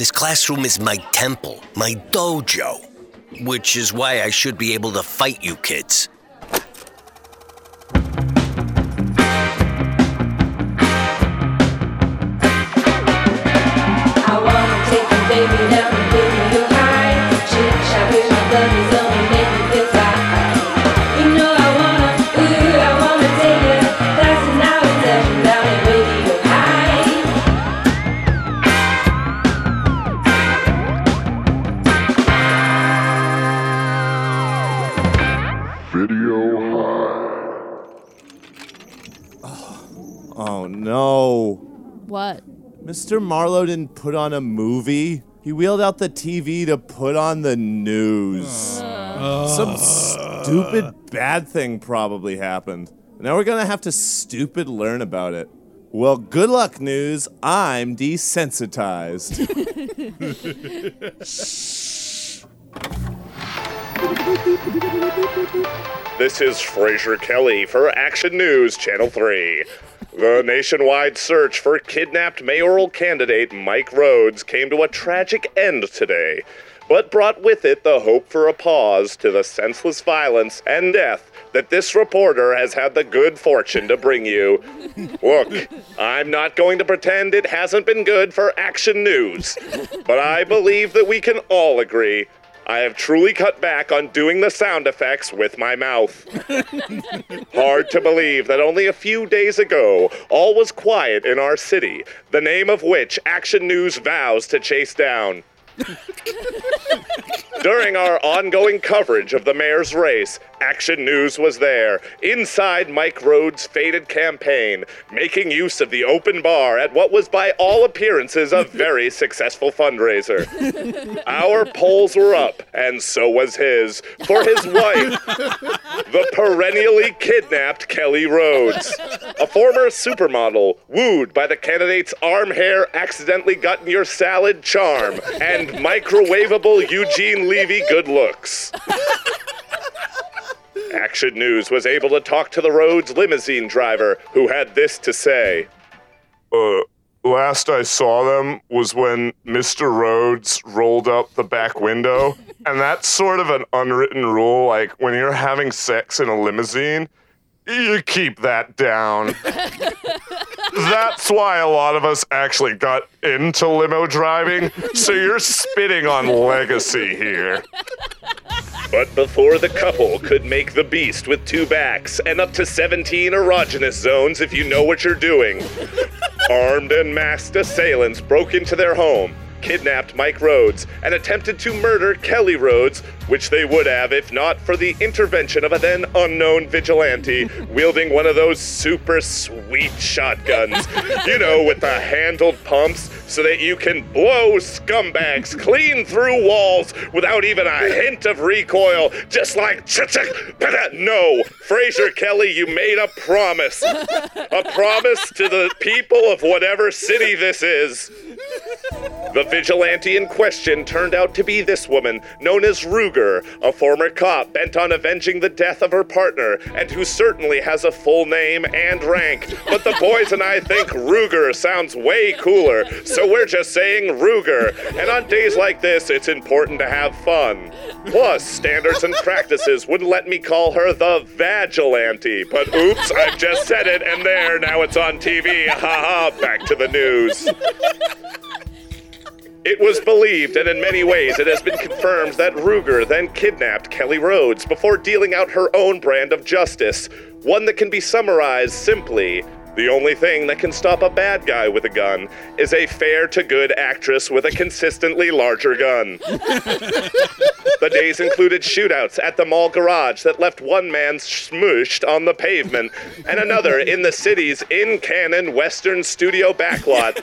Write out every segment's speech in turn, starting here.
This classroom is my temple, my dojo, which is why I should be able to fight you kids. Mr. Marlowe didn't put on a movie. He wheeled out the TV to put on the news. Uh. Some stupid bad thing probably happened. Now we're gonna have to stupid learn about it. Well, good luck, news. I'm desensitized. This is Fraser Kelly for Action News Channel 3. The nationwide search for kidnapped mayoral candidate Mike Rhodes came to a tragic end today, but brought with it the hope for a pause to the senseless violence and death that this reporter has had the good fortune to bring you. Look, I'm not going to pretend it hasn't been good for Action News, but I believe that we can all agree I have truly cut back on doing the sound effects with my mouth. Hard to believe that only a few days ago, all was quiet in our city, the name of which Action News vows to chase down. During our ongoing coverage of the mayor's race, Action News was there, inside Mike Rhodes' faded campaign, making use of the open bar at what was by all appearances a very successful fundraiser. Our polls were up, and so was his, for his wife, the perennially kidnapped Kelly Rhodes, a former supermodel wooed by the candidate's arm hair accidentally got in your salad charm and microwavable Eugene Levy good looks. Action News was able to talk to the Rhodes limousine driver, who had this to say. Uh, last I saw them was when Mr. Rhodes rolled up the back window. And that's sort of an unwritten rule. Like, when you're having sex in a limousine, you keep that down. That's why a lot of us actually got into limo driving. So you're spitting on legacy here. But before the couple could make the beast with two backs and up to 17 erogenous zones if you know what you're doing, armed and masked assailants broke into their home, kidnapped Mike Rhodes, and attempted to murder Kelly Rhodes, which they would have if not for the intervention of a then unknown vigilante wielding one of those super sweet shotguns. You know, with the handled pumps so that you can blow scumbags clean through walls without even a hint of recoil, just like no, Fraser Kelly, you made a promise, a promise to the people of whatever city this is. The vigilante in question turned out to be this woman, known as Ruger, a former cop bent on avenging the death of her partner, and who certainly has a full name and rank. But the boys and I think Ruger sounds way cooler, so we're just saying Ruger. And on days like this, it's important to have fun. Plus, standards and practices wouldn't let me call her the Vagilante, but oops, I've just said it, and there, now it's on TV. Haha, back to the news. It was believed, and in many ways it has been confirmed, that Ruger then kidnapped Kelly Rhodes before dealing out her own brand of justice, one that can be summarized simply the only thing that can stop a bad guy with a gun is a fair to good actress with a consistently larger gun. the days included shootouts at the mall garage that left one man smooshed on the pavement and another in the city's in canon Western studio backlot.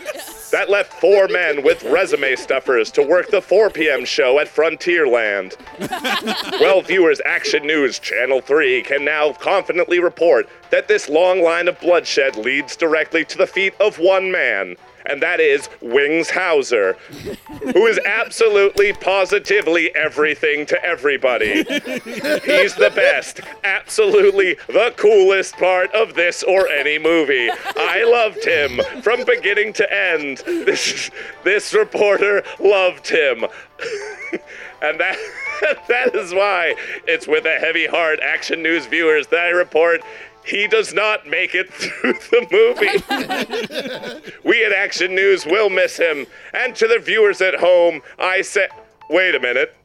That left four men with resume stuffers to work the 4 p.m. show at Frontierland. well, viewers, Action News Channel 3 can now confidently report that this long line of bloodshed leads directly to the feet of one man. And that is Wings Hauser, who is absolutely, positively everything to everybody. He's the best, absolutely the coolest part of this or any movie. I loved him from beginning to end. This, this reporter loved him. and that that is why it's with a heavy heart, Action News viewers, that I report he does not make it through the movie. we at Action News will miss him. And to the viewers at home, I say, wait a minute.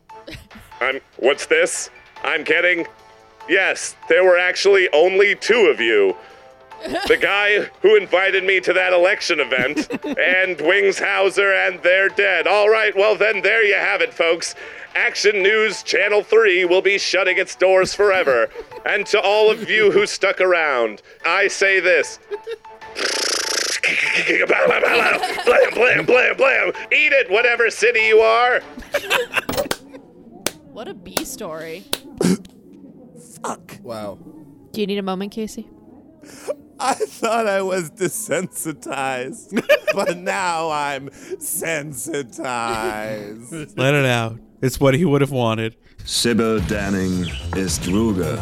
I'm. What's this? I'm kidding. Yes, there were actually only two of you. The guy who invited me to that election event, and Wings Hauser, and they're dead. All right, well, then there you have it, folks. Action News Channel 3 will be shutting its doors forever. And to all of you who stuck around, I say this. blam, blam, blam, blam. Eat it, whatever city you are. What a B story. Fuck. Wow. Do you need a moment, Casey? I thought I was desensitized, but now I'm sensitized. Let it out. It's what he would have wanted. Sybil Danning ist Ruger.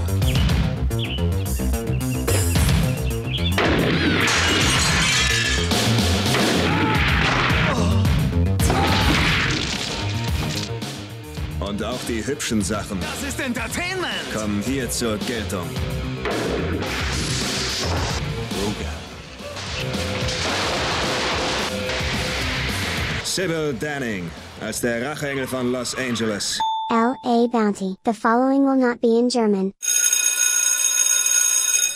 Und auch die hübschen Sachen Das ist Entertainment. kommen hier zur Geltung. Sybil Danning als der Racheengel von Los Angeles. L.A. Bounty. The following will not be in German.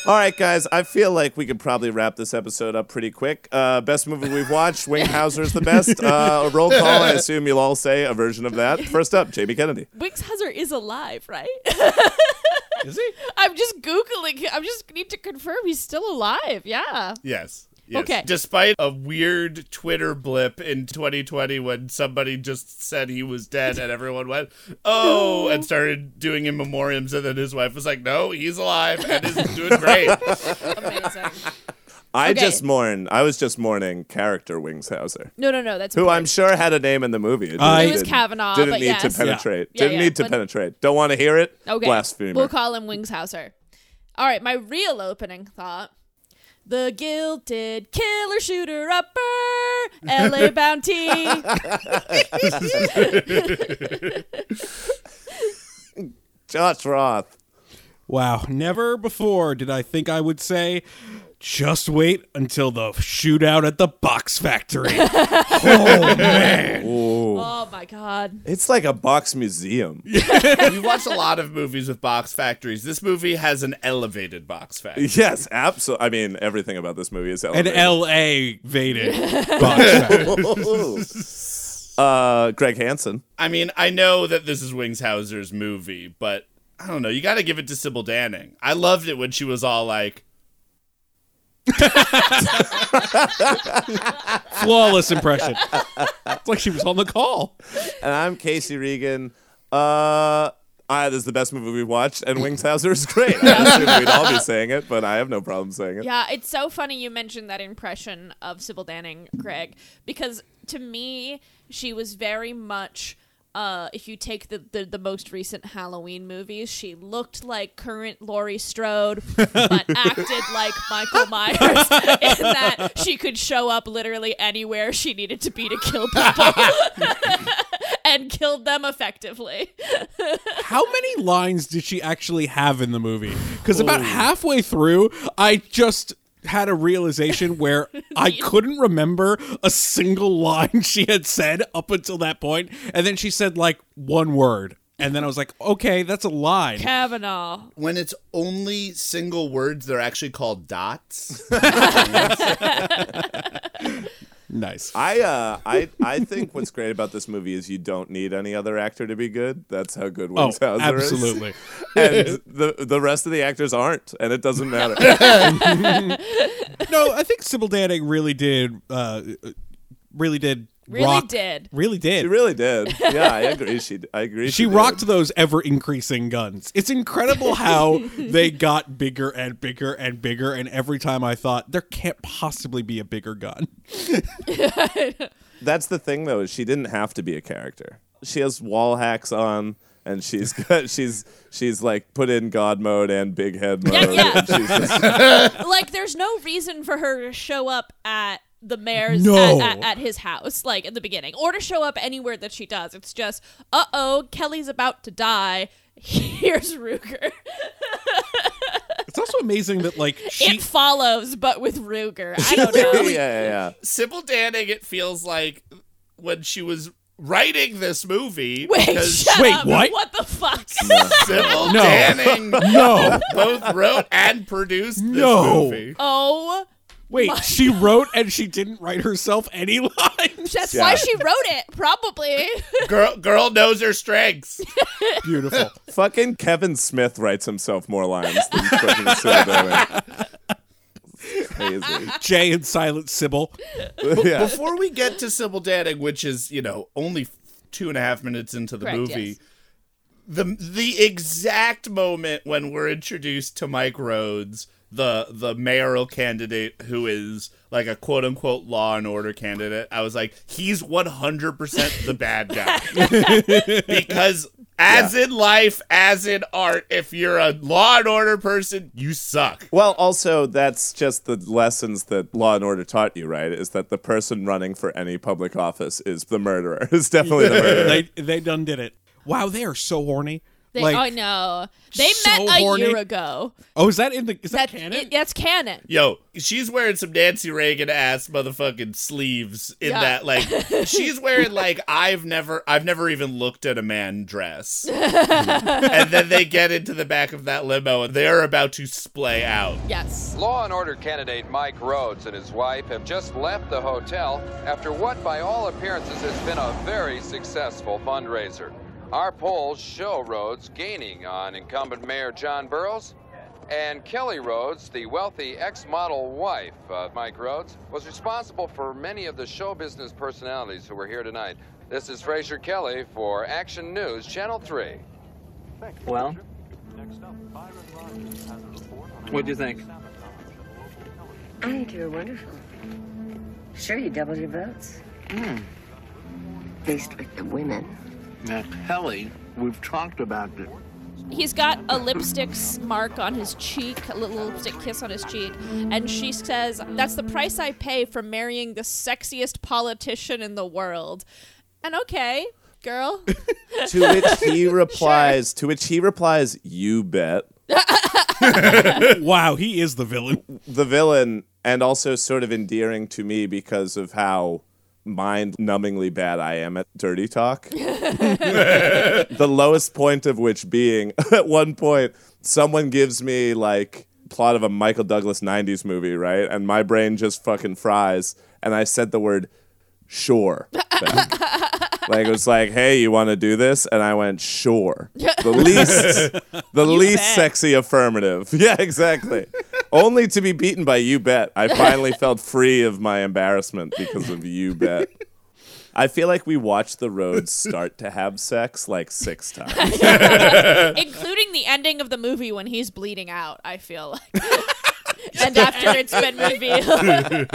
All right, guys, I feel like we could probably wrap this episode up pretty quick. Uh, best movie we've watched, Wing Hauser's the best. Uh, a roll call, I assume you'll all say a version of that. First up, Jamie Kennedy. Wings Hauser is alive, right? Is he? I'm just googling. him. I just need to confirm he's still alive. Yeah. Yes. Yes. Okay. Despite a weird Twitter blip in 2020 when somebody just said he was dead and everyone went, oh, and started doing in memoriams, and then his wife was like, no, he's alive and is doing great. Amazing. I Okay. just mourn. I was just mourning character Wings Hauser, No, no, no. That's who I'm sure had a name in the movie. It, I- didn't- It was Kavanaugh, Didn't but need yes. to penetrate. Yeah, Didn't yeah, need to but- penetrate. Don't want to hear it. Okay. Blasphemer. We'll call him Wings Hauser. All right, my real opening thought. The guilted killer shooter upper, LA Bounty. Josh Roth. Wow. Never before did I think I would say, just wait until the shootout at the box factory. oh, man. oh my god. It's like a box museum. we watched a lot of movies with box factories. This movie has an elevated box factory. yes, absolutely. I mean, everything about this movie is elevated. An elevated. LA vaded box factory. uh, Greg Hansen. I mean, I know that this is Wings Hauser's movie, but I don't know. You got to give it to Sybil Danning. I loved it when she was all like, Flawless impression. It's like she was on the call. And I'm Casey Regan. Uh, I, this is the best movie we've watched, and Wings Hauser is great. I assume we'd all be saying it, but I have no problem saying it. Yeah, it's so funny you mentioned that impression of Sybil Danning, Greg, because to me, she was very much. Uh, if you take the, the, the most recent Halloween movies, she looked like current Laurie Strode, but acted like Michael Myers in that she could show up literally anywhere she needed to be to kill people and killed them effectively. How many lines did she actually have in the movie? Because about halfway through, I just had a realization where I couldn't remember a single line she had said up until that point, and then she said like one word, and then I was like, okay, that's a line. Kavanaugh. when it's only single words, they're actually called dots. Nice. I uh I I think what's great about this movie is you don't need any other actor to be good. That's how good Oh, Wings Hauser absolutely. is. And the the rest of the actors aren't, and it doesn't matter. no, I think Sybil Danning really did, uh, really did Really rock- did. Really did. She really did. Yeah, I agree. She, I agree. she did. rocked those ever increasing guns. It's incredible how they got bigger and bigger and bigger. And every time I thought there can't possibly be a bigger gun. That's the thing, though. Is she didn't have to be a character. She has wall hacks on, and she's got, she's she's like put in God mode and big head mode. Yeah, yeah. and she's just- like there's no reason for her to show up at the mayor's No. at, at, at his house like in the beginning or to show up anywhere that she does it's just uh-oh kelly's about to die here's ruger It's also amazing that like she it follows but with ruger i don't know yeah, yeah, yeah. Sybil Danning, it feels like when she was writing this movie. wait because shut Wait, up. what? what the fuck Sybil No. Danning no, both wrote and produced this No. movie. oh wait, she wrote and she didn't write herself any lines. that's Yeah. why she wrote it probably Girl, girl knows her strengths. Beautiful. Fucking Kevin Smith writes himself more lines than fucking Sybil Crazy. Jay and Silent Sybil. yeah. Before we get to Sybil Danning, which is you know only two and a half minutes into the Correct, movie, yes. the the exact moment when we're introduced to Mike Rhodes, the the mayoral candidate who is like a quote unquote law and order candidate, I was like, he's one hundred percent the bad guy because. As in life, as in art, if you're a law and order person, you suck. Well, also that's just the lessons that Law and Order taught you, right? Is that the person running for any public office is the murderer. It's definitely the murderer. they they done did it. Wow, they are so horny. They, oh, like, i know they so met a horny. year ago oh, is that in the is that, that, canon? it- that's canon Yo, she's wearing some Nancy Reagan ass motherfucking sleeves in Yeah. that like she's wearing like I've never I've never even looked at a man dress. and then they get into the back of that limo and they're about to splay out. yes Law and Order candidate Mike Rhodes and his wife have just left the hotel after what, by all appearances, has been a very successful fundraiser. Our polls show Rhodes gaining on incumbent Mayor John Burrows, and Kelly Rhodes, the wealthy ex model wife of Mike Rhodes, was responsible for many of the show business personalities who were here tonight. This is Fraser Kelly for Action News, Channel 3. Well, what do you think? I think you were wonderful. Sure, you doubled your votes. Hmm. At least with the women. Now, Kelly, we've talked about it. He's got a lipstick mark on his cheek, a little lipstick kiss on his cheek, and she says, That's the price I pay for marrying the sexiest politician in the world. And okay, girl. to which he replies. To which he replies, "You bet." wow, he is the villain. The villain, and also sort of endearing to me because of how mind-numbingly bad I am at dirty talk. the lowest point of which being, at one point, someone gives me like plot of a Michael Douglas '90s movie, right, and my brain just fucking fries, and I said the word "sure." like it was like, "Hey, you want to do this?" And I went, "Sure." The least, the least bet. sexy affirmative. Yeah, exactly. Only to be beaten by you bet. I finally felt free of my embarrassment because of you bet. I feel like we watched the Rhodes start to have sex like six times. Including the ending of the movie when he's bleeding out, I feel like. and after it's been revealed.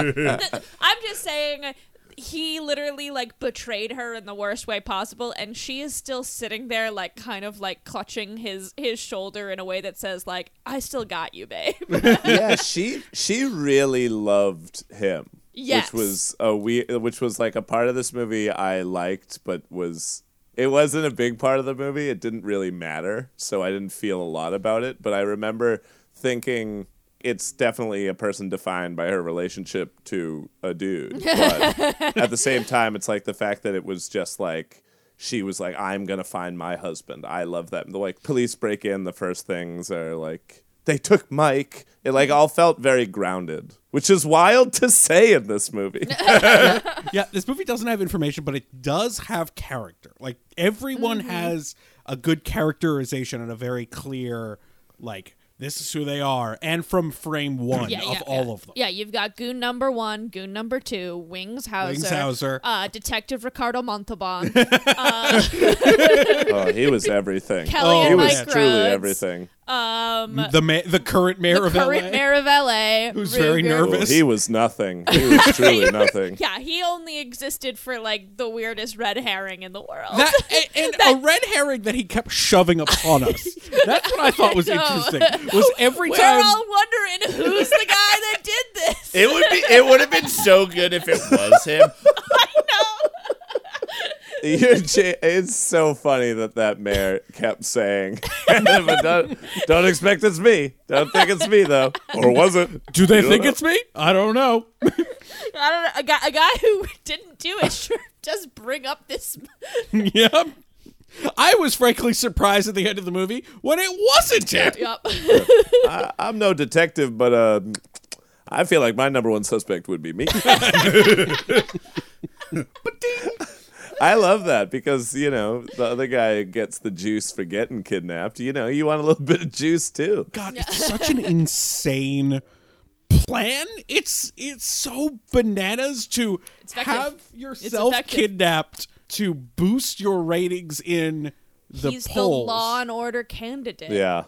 I'm just saying he literally like betrayed her in the worst way possible and she is still sitting there like kind of like clutching his his shoulder in a way that says like I still got you, babe. yeah, she she really loved him. Yes. Which was a we which was like a part of this movie I liked but was it wasn't a big part of the movie. It didn't really matter, so I didn't feel a lot about it, but I remember thinking it's definitely a person defined by her relationship to a dude. But at the same time, it's like the fact that it was just like she was like, I'm gonna find my husband. I love that. The like police break in, the first things are like they took Mike. It like all felt very grounded. Which is wild to say in this movie. yeah, this movie doesn't have information, but it does have character. Like everyone mm-hmm. has a good characterization and a very clear like this is who they are, and from frame one Yeah, of yeah, all yeah. of them. Yeah, you've got Goon number one, Goon number two, Wings Hauser, Wings Hauser. uh, Detective Ricardo Montalban, Oh, he was everything. Kelly Oh, he and was Mike truly Rhodes, everything. Um, The ma- the current mayor the of current LA, mayor of LA, who's very nervous. Oh, he was nothing. He was truly nothing. Yeah, he only existed for like the weirdest red herring in the world. That, and, and a red herring that he kept shoving upon us. That's what I thought was I know. interesting. Was every We're time all wondering who's the guy that did this. It would be. It would have been so good if it was him. You're cha- it's so funny that that mayor kept saying, but don't, don't expect it's me. Don't think it's me, though. Or was it? do they You think know. it's me? I don't know. I don't know. A guy, a guy who didn't do it sure does bring up this. yep. I was frankly surprised at the end of the movie when it wasn't him. Yup. I, I'm no detective, but uh, I feel like my number one suspect would be me. I love that because, you know, the other guy gets the juice for getting kidnapped. You know, you want a little bit of juice too. God, it's such an insane plan. It's it's so bananas to have yourself kidnapped to boost your ratings in the He's polls. the law and order candidate. Yeah.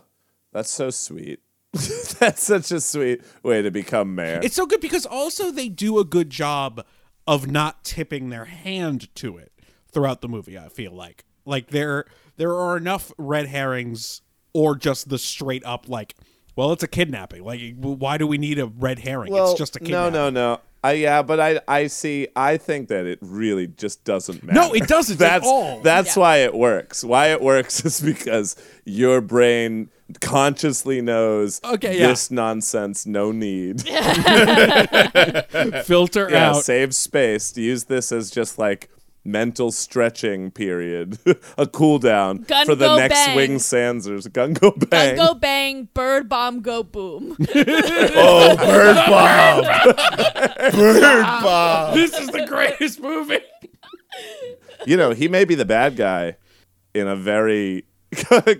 That's so sweet. That's such a sweet way to become mayor. It's so good because also they do a good job of not tipping their hand to it throughout the movie. I feel like like there there are enough red herrings or just the straight up like, well, it's a kidnapping. Like, why do we need a red herring? well, it's just a no, kidnapping. no, no. I, yeah, but I, I see. I think that it really just doesn't matter. No, it doesn't at That's all. that's why it works. Why it works is because your brain consciously knows Okay, yeah. this nonsense, no need. Filter yeah, out. save space. Use this as just like mental stretching period, a cool down Gun for the next bang. Wing Sansers. Gun go bang. Gun go bang, bird bomb go boom. Oh, bird bomb! bird bomb! this is the greatest movie. you know, he may be the bad guy in a very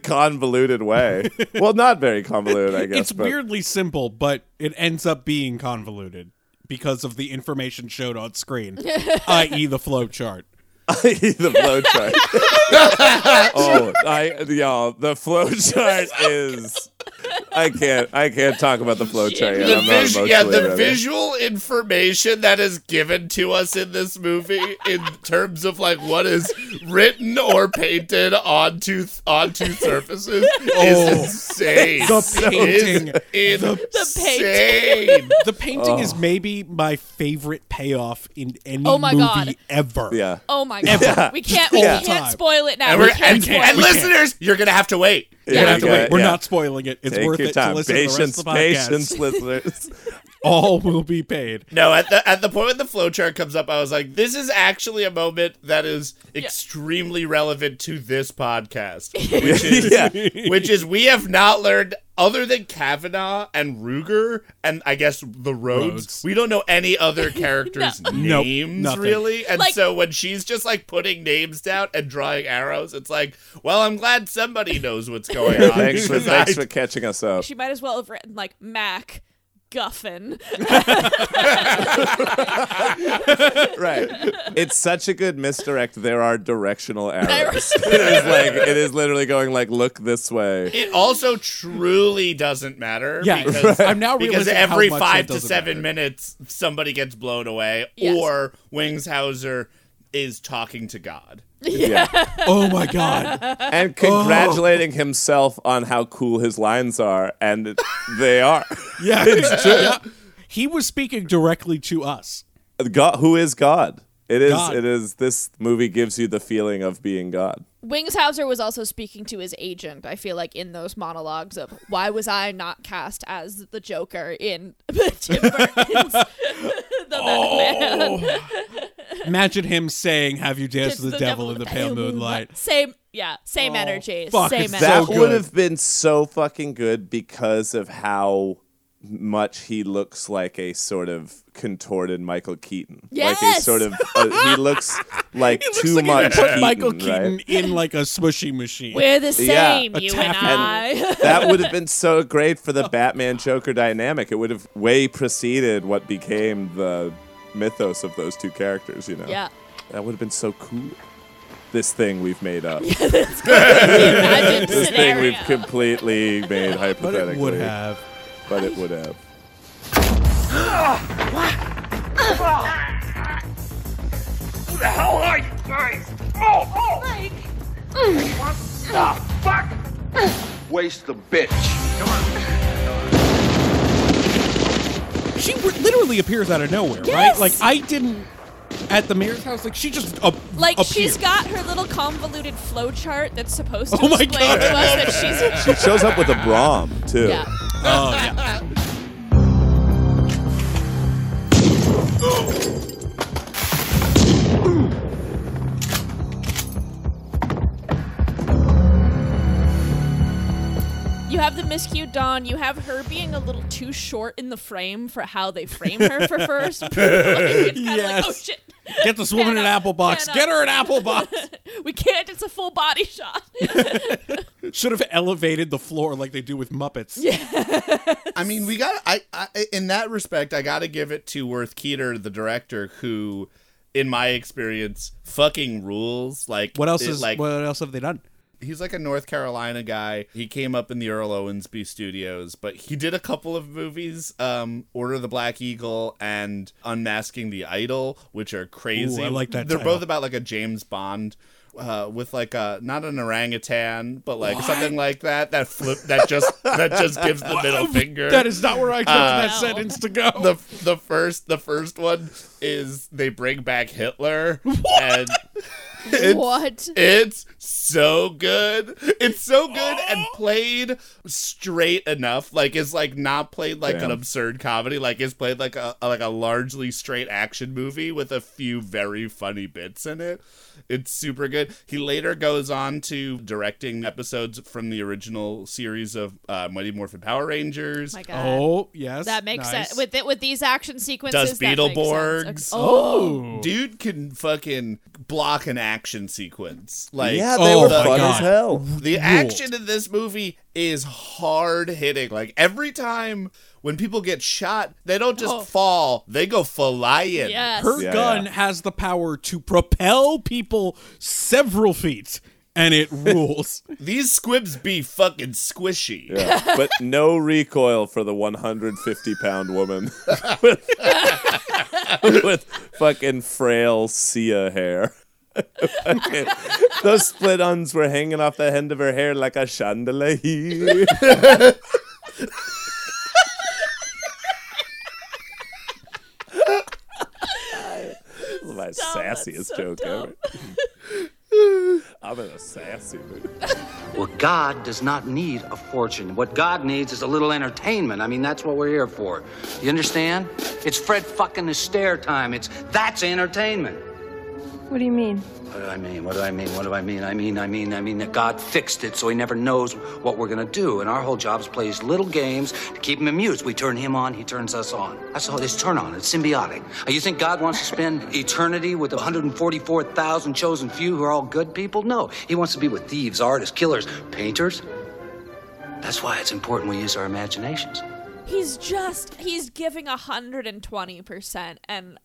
convoluted way. well, not very convoluted, I guess. It's but weirdly simple, but it ends up being convoluted because of the information showed on screen, i.e., the flow chart. the flow chart. oh, I y'all, the flow chart is. I can't. I can't talk about the flow chart yet. The I'm vis- emotionally yeah, the ready. visual information that is given to us in this movie, in terms of like what is written or painted onto onto surfaces, Oh. is insane. The painting. Is The insane. The painting Oh. is maybe my favorite payoff in any Oh my movie God. ever. Yeah. Oh my god, we can't, we All can't spoil it now. And, We we're, can't and, spoil and it. listeners, you're gonna have to wait. You're gonna have to Yeah, wait. We're yeah. not spoiling it. It's Take worth your it time. to listen Patience, to the rest of the podcast. patience, listeners. All will be paid. No, at the at the point when the flowchart comes up, I was like, "This is actually a moment that is extremely relevant to this podcast, which is Yeah. which is we have not learned other than Kavanaugh and Ruger and I guess the Rhodes. Rhodes. We don't know any other characters' Nope, names nothing. really, and Like- so when she's just like putting names down and drawing arrows, it's like, well, I'm glad somebody knows what's going on. thanks for thanks for catching us up. She might as well have written like Mac Guffin. right. It's such a good misdirect. There are directional arrows. it is like it is literally going like look this way. It also truly doesn't matter. Yeah, because, I'm now because realizing how every much five that to doesn't seven matter. minutes somebody gets blown away, Yes. or Wings Hauser is talking to God. Yeah. Oh my god. And oh. congratulating himself on how cool his lines are, and they are. Yeah, It's true. Yeah. He was speaking directly to us. God, who is God? It is. God. It is. This movie gives you the feeling of being God. Wings Hauser was also speaking to his agent, I feel like, in those monologues of why was I not cast as the Joker in Tim Burton's The Batman? Oh. Imagine him saying, "Have you danced with the, devil, in the pale moonlight?" Same, yeah, same oh. energy. fuck, same energy. That So would have been so fucking good because of how much he looks like a sort of contorted Michael Keaton. Like a Yes! sort of uh, he looks like Looks too like much Keaton, Michael right? Keaton in like a smushy machine. We're the same, A you tap- and I. that would have been so great for the Batman Joker dynamic. It would have way preceded what became the mythos of those two characters, you know? yeah. That would have been so cool. This thing we've made up. Imagine this thing we've completely made But hypothetically. it would have. But it would have. Who the hell are you guys? Oh, oh! Mike! What the fuck? Waste the bitch. She re- literally appears out of nowhere, Yes! right? Like I didn't at the mayor's house. Like she just uh, Like appeared. she's got her little convoluted flow chart that's supposed to Oh my explain God. to us that she's She shows up with a Brahm, too. yeah. Oh yeah. You oh. Have the miscued Dawn. You have her being a little too short in the frame for how they frame her for first. like, it's kind like, oh shit. Get this woman Pan an apple box. pan Get her an apple box. We can't. It's a full body shot. Should have elevated the floor like they do with Muppets. I mean, we got. I, I in that respect, I got to give it to Worth Keeter, the director, who, in my experience, fucking rules. Like What else it, is like? what else have they done? He's like a North Carolina guy. He came up in the Earl Owensby studios, but he did a couple of movies, um, Order of the Black Eagle and Unmasking the Idol, which are crazy. Ooh, I like that They're title. both about like a James Bond. Uh, with like a not an orangutan, but like something like that. That flip that just that just gives the middle finger. That is not where I took Uh, that sentence to go. the the first the first one is they bring back Hitler and it's, What? It's so good. It's so good and played straight enough. Like it's like not played like an absurd comedy. Like it's played like a like a largely straight action movie with a few very funny bits in it. It's super good. He later goes on to directing episodes from the original series of uh, Mighty Morphin Power Rangers. My God. oh yes, That makes nice. sense with it, with these action sequences. Does Beetleborgs. sense. Oh, Oh, Dude can fucking block an action sequence. Like yeah, they Oh were my fun God. as hell. the action in this movie is hard hitting. Like every time when people get shot, they don't just Oh. fall; they go flying. yes. her Yeah, gun yeah. has the power to propel people several feet, and it rules. These squibs be fucking squishy. Yeah, but no recoil for the 150 pound woman with, with fucking frail Sia hair. Fucking- Those split ends were hanging off the end of her hair like a chandelier. This is my sassiest joke ever. I'm in a sassy mood. Well, God does not need a fortune. What God needs is a little entertainment. I mean, that's what we're here for. You understand? It's Fred fucking Astaire time. It's that's entertainment. What do you mean? What do I mean? What do I mean? What do I mean? I mean, I mean, I mean that God fixed it so he never knows what we're gonna do. And our whole job is play these little games to keep him amused. We turn him on, he turns us on. That's all this turn on. It's symbiotic. Uh, You think God wants to spend eternity with 144,000 chosen few who are all good people? No. He wants to be with thieves, artists, killers, painters. That's why it's important we use our imaginations. He's just he's giving hundred and twenty percent, and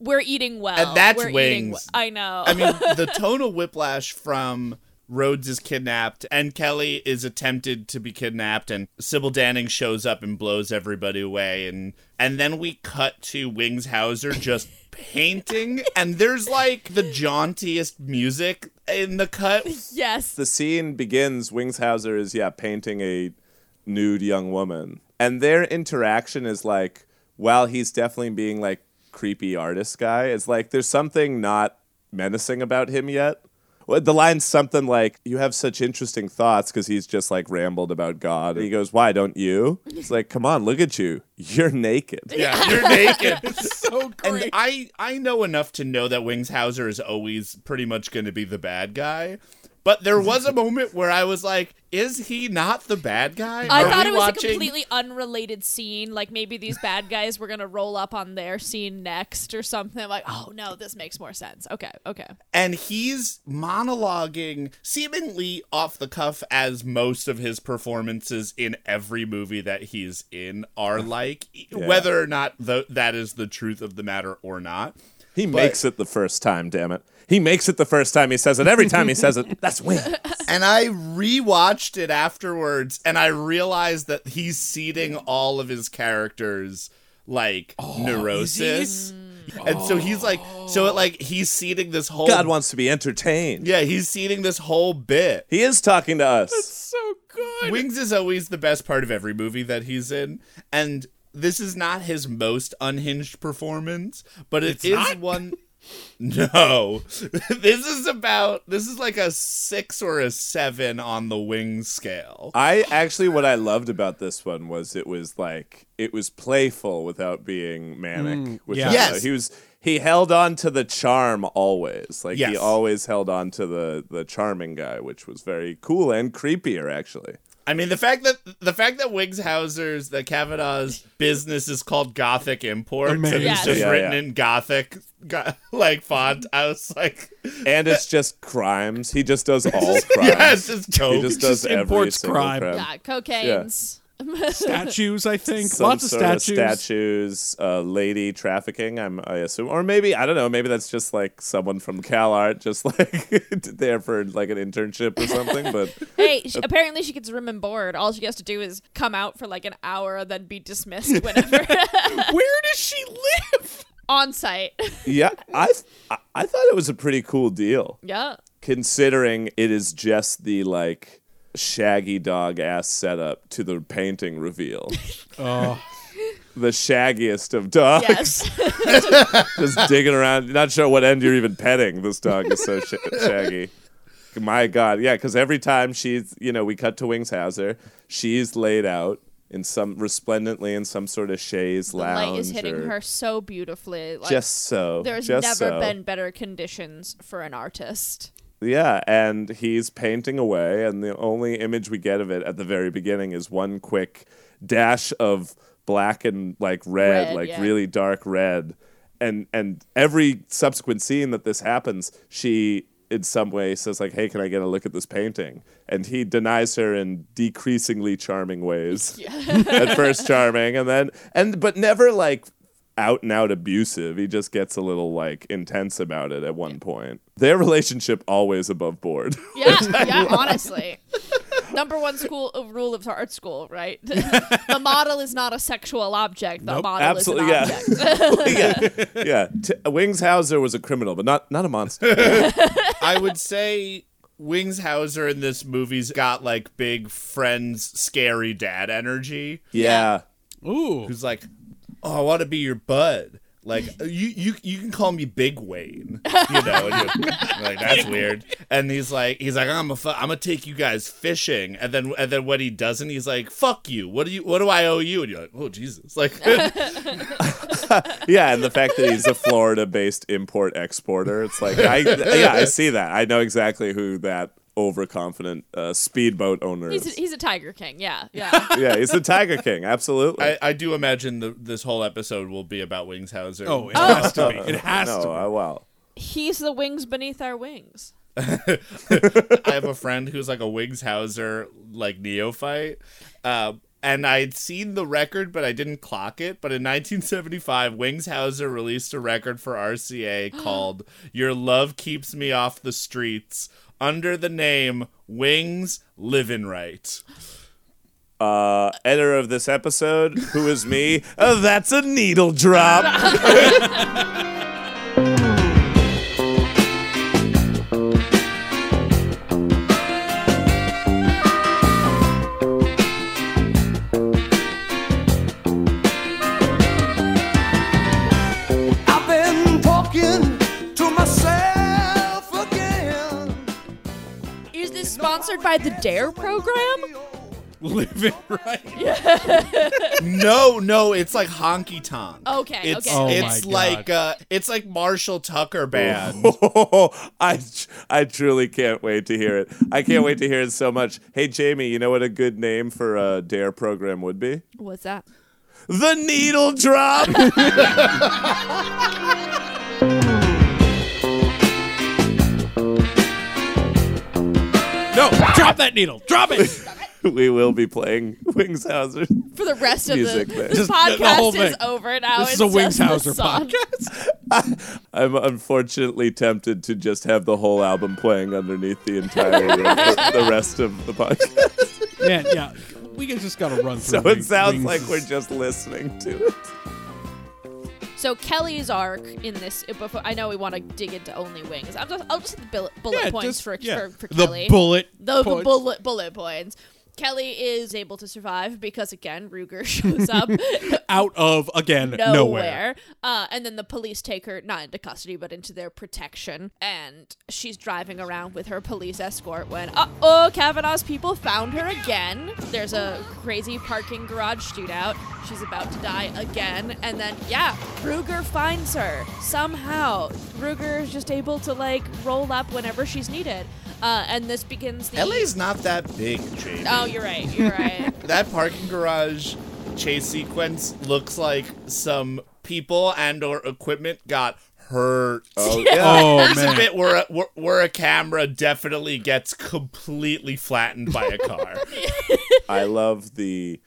we're eating well. And that's we're eating wings. w- I know. I mean, the tonal whiplash from Rhodes is kidnapped and Kelly is attempted to be kidnapped and Sybil Danning shows up and blows everybody away and and then we cut to Wings Hauser just painting and there's like the jauntiest music in the cut. yes. the scene begins Wings Hauser is yeah painting a nude young woman and their interaction is like while he's definitely being like creepy artist guy it's like there's something not menacing about him yet the line's something like you have such interesting thoughts because he's just like rambled about god and he goes why don't you it's like come on look at you you're naked Yeah, you're naked. It's so great. And. I I know enough to know that Wings Hauser is always pretty much going to be the bad guy. But there was a moment where I was like, is he not the bad guy? I Are thought it was watching- a completely unrelated scene. Like maybe these bad guys were gonna roll up on their scene next or something. Like, oh no, this makes more sense. Okay, okay. and he's monologuing seemingly off the cuff as most of his performances in every movie that he's in are like whether or not th- that is the truth of the matter or not He makes it the first time, damn it. He makes it the first time he says it. Every time he says it, that's win. and I rewatched it afterwards and I realized that he's seeding all of his characters like oh. neurosis. And so he's like so it like he's seeding this whole God wants to be entertained. Yeah, he's seeding this whole bit. He is talking to us. That's so good. Wings is always the best part of every movie that he's in, and this is not his most unhinged performance, but it It's is not? one. No, this is about this is like a six or a seven on the Wings scale. I actually, what I loved about this one was it was like it was playful without being manic. Mm, which yeah. Yes. he was. He held on to the charm always. Like Yes. he always held on to the the charming guy, which was very cool and creepier actually. I mean, the fact that the fact that Wings Hauser's that Kavanaugh's business is called Gothic Imports and Amazing. it's just Yeah, written yeah. in Gothic, go- like font. I was like, And it's just crimes. He just does all crimes. yeah, it's just he just does Just every imports crime. crime. Yeah, cocaine's. Statues, I think. Some Lots of sort statues. statues, uh, lady trafficking. I'm, I assume, or maybe I don't know. Maybe that's just like someone from CalArt, just like there for like an internship or something. But Hey, sh apparently she gets room and board. All she has to do is come out for like an hour and then be dismissed whenever Where does she live? on site. yeah, I, I I thought it was a pretty cool deal, yeah. considering it is just the like shaggy dog ass setup to the painting reveal. Oh, The shaggiest of dogs. Yes. just digging around. Not sure what end you're even petting. This dog is so sh- shaggy. My God, yeah. Because every time she's, you know, we cut to Wings Hauser, she's laid out in some resplendently in some sort of chaise the lounge. light is hitting her so beautifully. Like, just so. There's just never so. been better conditions for an artist. Yeah, and he's painting away, and the only image we get of it at the very beginning is one quick dash of black and like red, Red, like yeah. really dark red. And and every subsequent scene that this happens, she in some way says like, "Hey, can I get a look at this painting?" And he denies her in decreasingly charming ways. at first charming, and then and but never like out and out abusive. He just gets a little like intense about it at one point. Their relationship always above board. Yeah, yeah, honestly. Number one school uh, rule of art school, right? the model is not a sexual object. The Nope. model Absolutely, is yeah. an object. yeah, yeah. T- Wings Hauser was a criminal, but not not a monster. I would say Wings Hauser in this movie's got like big friends, scary dad energy. Yeah, ooh. Who's like, oh, I want to be your bud. Like you, you, you can call me Big Wayne. You know, and you're, you're like that's weird. And he's like, he's like, I'm a, fu- I'm gonna take you guys fishing. And then, and then when he doesn't, he's like, fuck you. What do you, what do I owe you? And you're like, oh Jesus, like, yeah, and the fact that he's a Florida-based import exporter, it's like I yeah, I see that. I know exactly who that overconfident uh, speedboat owner he's, a, he's a tiger king. Yeah, yeah. yeah, he's the Tiger King. Absolutely. I, I do imagine the, this whole episode will be about Wings Hauser. Oh, it has to be. It has no, to be. I, well, He's the wings beneath our wings. I have a friend who's like a Wings Hauser like neophyte. Um, and I'd seen the record, but I didn't clock it. But in 1975, Wings Hauser released a record for RCA called "Your Love Keeps Me Off the Streets" under the name Wings Livin' Right. uh, editor of this episode, who is me? Uh, that's a needle drop. Is this sponsored by the Dare program? Living right. no, no, it's like honky tonk. Okay, It's okay. Oh it's my like uh it's like Marshall Tucker band. I, I truly can't wait to hear it. I can't wait to hear it so much. Hey, Jamie, you know what a good name for a Dare program would be? What's that? The Needle Drop. No, drop that needle. Drop it. we will be playing Wings Hauser. For the rest of the, Music there. the Just the whole podcast thing. is over now. This is it's a just the Wings Hauser podcast. I'm unfortunately tempted to just have the whole album playing underneath the entire the rest of the podcast. Man, yeah. We just gotta run through it. So it sounds Wings. like we're just listening to it. So Kelly's arc in this, before, I know we want to dig into only wings. I'm just, I'll just hit the bullet, bullet Yeah, points just- for, yeah. for, for The Kelly. bullet the points. bullet bullet points. Kelly is able to survive because again Ruger shows up out of again nowhere, nowhere. Uh, and then the police take her not into custody but into their protection, and she's driving around with her police escort when uh oh Kavanaugh's people found her again. There's a crazy parking garage shootout. She's about to die again, and then yeah, Ruger finds her somehow. Ruger is just able to like roll up whenever she's needed. Uh, and this begins the LA's not that big, Jamie. Oh, you're right. You're right. that parking garage chase sequence looks like some people and or equipment got hurt. Oh, Oh, There's man. a bit where a, where, where a camera definitely gets completely flattened by a car. I love the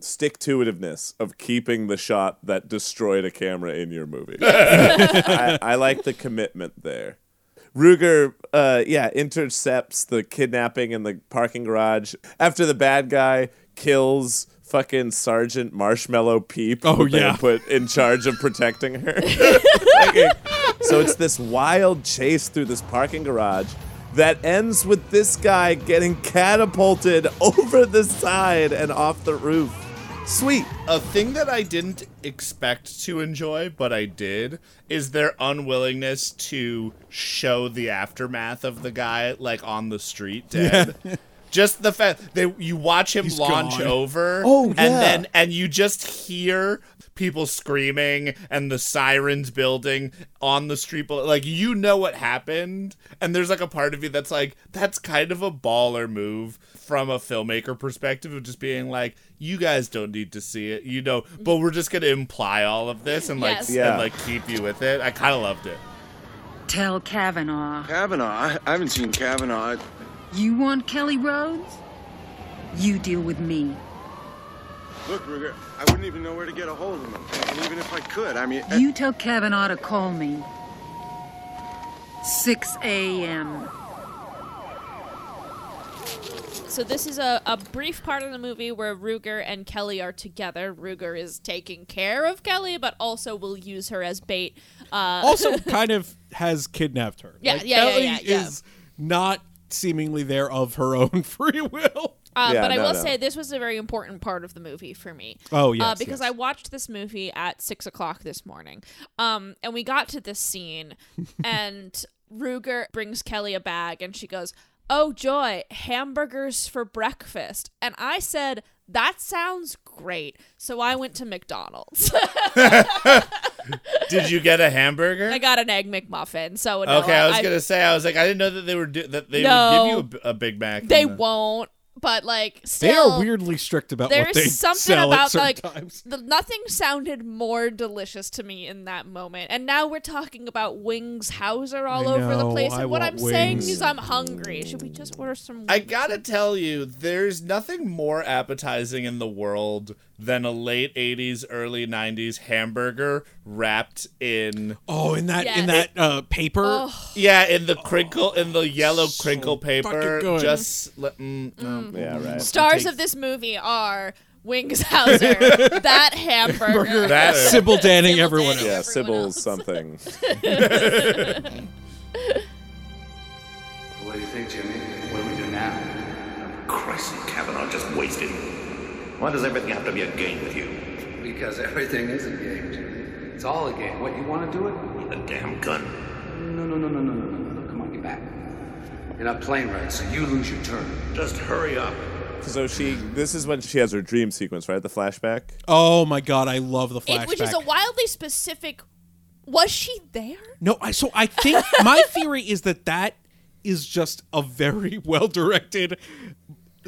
stick to itiveness of keeping the shot that destroyed a camera in your movie. I, I like the commitment there. Ruger, uh, yeah, intercepts the kidnapping in the parking garage after the bad guy kills fucking Sergeant Marshmallow Peep. Oh, who they yeah. put in charge of protecting her. Fucking- so it's this wild chase through this parking garage that ends with this guy getting catapulted over the side and off the roof. Sweet. A thing that I didn't expect to enjoy, but I did, is their unwillingness to show the aftermath of the guy like on the street dead. Just the fact that you watch him He's launch gone. over, Oh, and then and you just hear people screaming and the sirens building on the street. below. Like you know what happened, and there's like a part of you that's like, that's kind of a baller move from a filmmaker perspective of just being like, you guys don't need to see it, you know, but we're just gonna imply all of this and like Yes. and Yeah. like keep you with it. I kind of loved it. Tell Kavanaugh. Kavanaugh? I, I haven't seen Kavanaugh. You want Kelly Rhodes? You deal with me. Look, Ruger, I wouldn't even know where to get a hold of him. And even if I could, I mean. You tell Kavanaugh to call me. 6 a.m. So this is a, a brief part of the movie where Ruger and Kelly are together. Ruger is taking care of Kelly, but also will use her as bait. Uh, Also, kind of has kidnapped her. Yeah, Like, yeah, yeah, Kelly yeah, yeah. is not seemingly there of her own free will. Uh, Yeah, but I no, will no. say this was a very important part of the movie for me. Oh, uh, because yes. I watched this movie at six o'clock this morning, um, and we got to this scene, and Ruger brings Kelly a bag, and she goes, "Oh joy, hamburgers for breakfast," and I said. That sounds great. So I went to McDonald's. Did you get a hamburger? I got an egg McMuffin. So no, okay, I was I- gonna say I was like I didn't know that they were do- that they No. would give you a Big Mac. They the- won't. But like, still, they are weirdly strict about There's what they something sell about certain like times. the, nothing sounded more delicious to me in that moment. And now we're talking about wings Hauser all I over the place. And I what I'm saying is I'm hungry. Should we just order some? I gotta tell you, there's nothing more appetizing in the world than a late '80s, early '90s hamburger wrapped in Oh, in that in that uh, paper. Oh. yeah, in the crinkle, in the yellow so crinkle paper. good. Just let- mm, no. Yeah, right. Stars Take- of this movie are Wings Hauser, that hamburger, That- Sybil Danning Sybil everyone Danning. else. Yeah, everyone Sybil something. What do you think, Jimmy? What do we do now? Christ, Kavanaugh just wasted. Why does everything have to be a game with you? Because everything is a game, Jimmy. It's all a game. What, you want to do it? The damn gun. No, no, no, no, no, no, no, no. Come on, get back. You're not playing right, so you lose your turn. Just hurry up. so she. This is when she has her dream sequence, right? The flashback. Oh my god, I love the flashback. It, which is a wildly specific. Was she there? No, I so I think my theory is that that is just a very well directed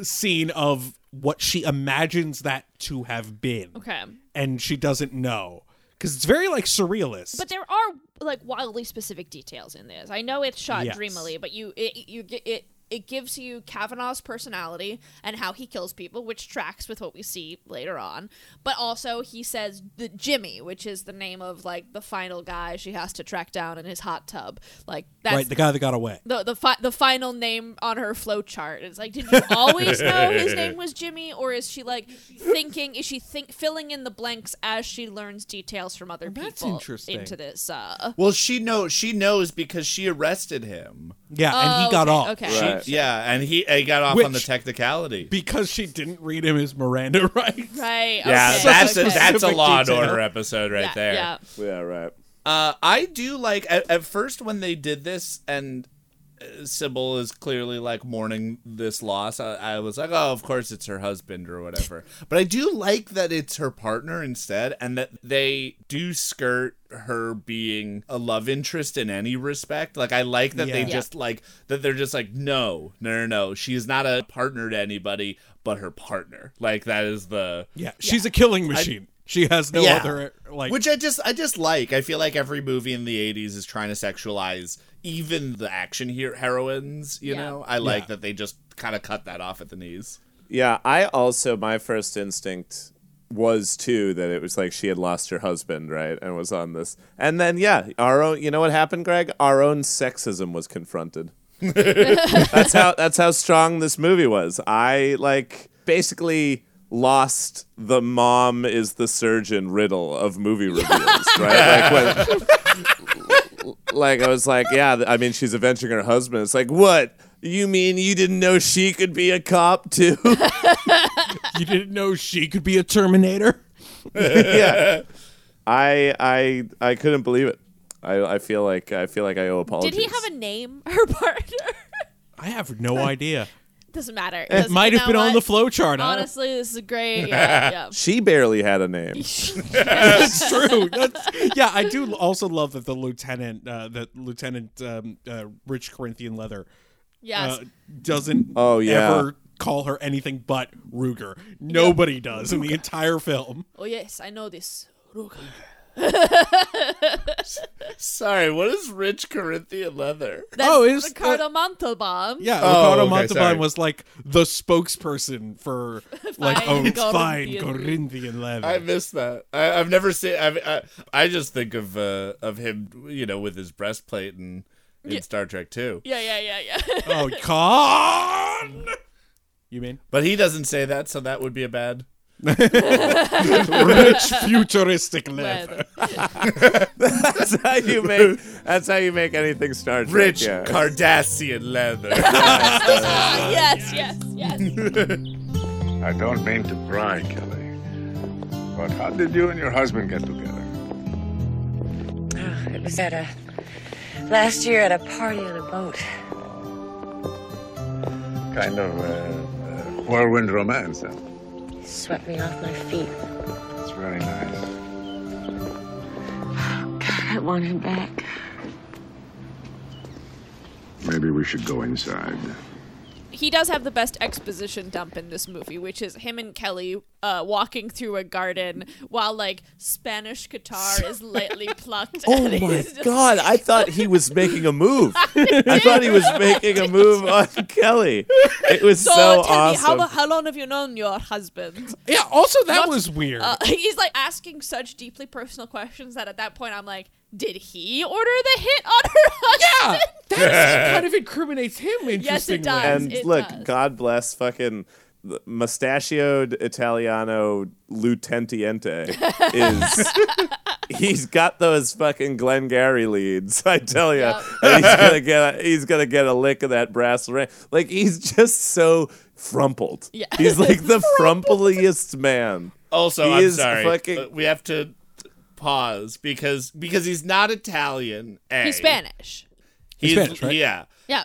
scene of what she imagines that to have been. Okay. And she doesn't know cuz it's very like surrealist. But there are like wildly specific details in this. I know it's shot Yes. dreamily, but you it, you get it it gives you Kavanaugh's personality and how he kills people, which tracks with what we see later on. But also he says the Jimmy, which is the name of like the final guy she has to track down in his hot tub. Like that's right, the guy that got away. the the fi- the final name on her flow chart. It's like, did you always know his name was Jimmy, or is she like thinking? Is she think filling in the blanks as she learns details from other that's people interesting. into this? Uh, Well, she knows. She knows because she arrested him. Yeah, and Oh, he got okay, off. okay. She- Right. yeah, and he, he got off Which- on the technicality. Because she didn't read him his Miranda rights. right. yeah, okay, that's okay. a, that's a Specific Law and detail. Order episode right yeah, there. Yeah. Yeah, right. Uh, I do like at, at first when they did this and Sybil is clearly like mourning this loss. I, I was like, oh, of course it's her husband or whatever. But I do like that it's her partner instead, and that they do skirt her being a love interest in any respect. Like I like that they Yeah. just like that they're just like, no, no, no, no. She is not a partner to anybody but her partner. Like that is the Yeah, she's a killing machine. she has no Yeah. other like which I just I just like. I feel like every movie in the '80s is trying to sexualize even the action here heroines. You Yeah. know, I like Yeah. that they just kind of cut that off at the knees. Yeah, I also my first instinct was too that it was like she had lost her husband, right, and was on this. And then yeah, our own. You know what happened, Greg? Our own sexism was confronted. that's how that's how strong this movie was. I like basically lost the mom is the surgeon riddle of movie reviews, right? Like when, like I was like, yeah, I mean she's avenging her husband. It's like, what? You mean you didn't know she could be a cop too? you didn't know she could be a Terminator. yeah. I I I couldn't believe it. I, I feel like I feel like I owe apologies. Did he have a name? Her partner I have no idea. Doesn't matter. It Doesn't- might have know been on the flow chart. Huh? Honestly, this is great. Yeah, yeah. She barely had a name. That's true. That's, yeah, I do also love that the lieutenant, uh, that Lieutenant um, uh, Rich Corinthian Leather, Yes. uh, doesn't Oh, yeah. ever call her anything but Ruger. Nobody does in the entire film. oh yes, I know this. Ruger. Sorry, what is rich Corinthian leather? That's Oh, is Ricardo Montalban. Yeah, Oh, Ricardo okay, Montalban sorry. was like the spokesperson for like Fine oh fine Corinthian. Corinthian leather. I missed that. I, I've never seen. I've, I I just think of uh, of him, you know, with his breastplate and in Yeah. Star Trek too. Yeah, yeah, yeah, yeah. oh, con. You mean But he doesn't say that, so that would be a bad. rich futuristic leather? Leather. that's how you make that's how you make anything Star Trek. Rich yeah. Cardassian leather. yes, yes, yes. I don't mean to pry, Kelly. But how did you and your husband get together? Oh, it was at a last year at a party on a boat. Kind of uh, uh, whirlwind romance, huh? Swept me off my feet. It's very nice. God, I want him back. Maybe we should go inside. He does have the best exposition dump in this movie, which is him and Kelly uh, walking through a garden while like Spanish guitar is lightly plucked. Oh and my he's just- god, I thought he was making a move. I thought he was making a move on Kelly. It was so, So, tell awesome. me, how, how long have you known your husband? Yeah. Also, that Not- was weird. Uh, he's like asking such deeply personal questions that at that point I'm like, did he order the hit on her husband? yeah, that kind of incriminates him. Yes, Interestingly. it does. and it look, does. God bless fucking mustachioed Italiano Lieutenante is he's got those fucking Glengarry leads, I tell you. Yep. He's gonna get a, he's gonna get a lick of that brass ring. Like he's just so frumpled. Yeah. He's like the frumpliest man. Also, He I'm is sorry. fucking- we have to pause because because he's not Italian. A. He's Spanish. He's Spanish, right? Yeah. Yeah.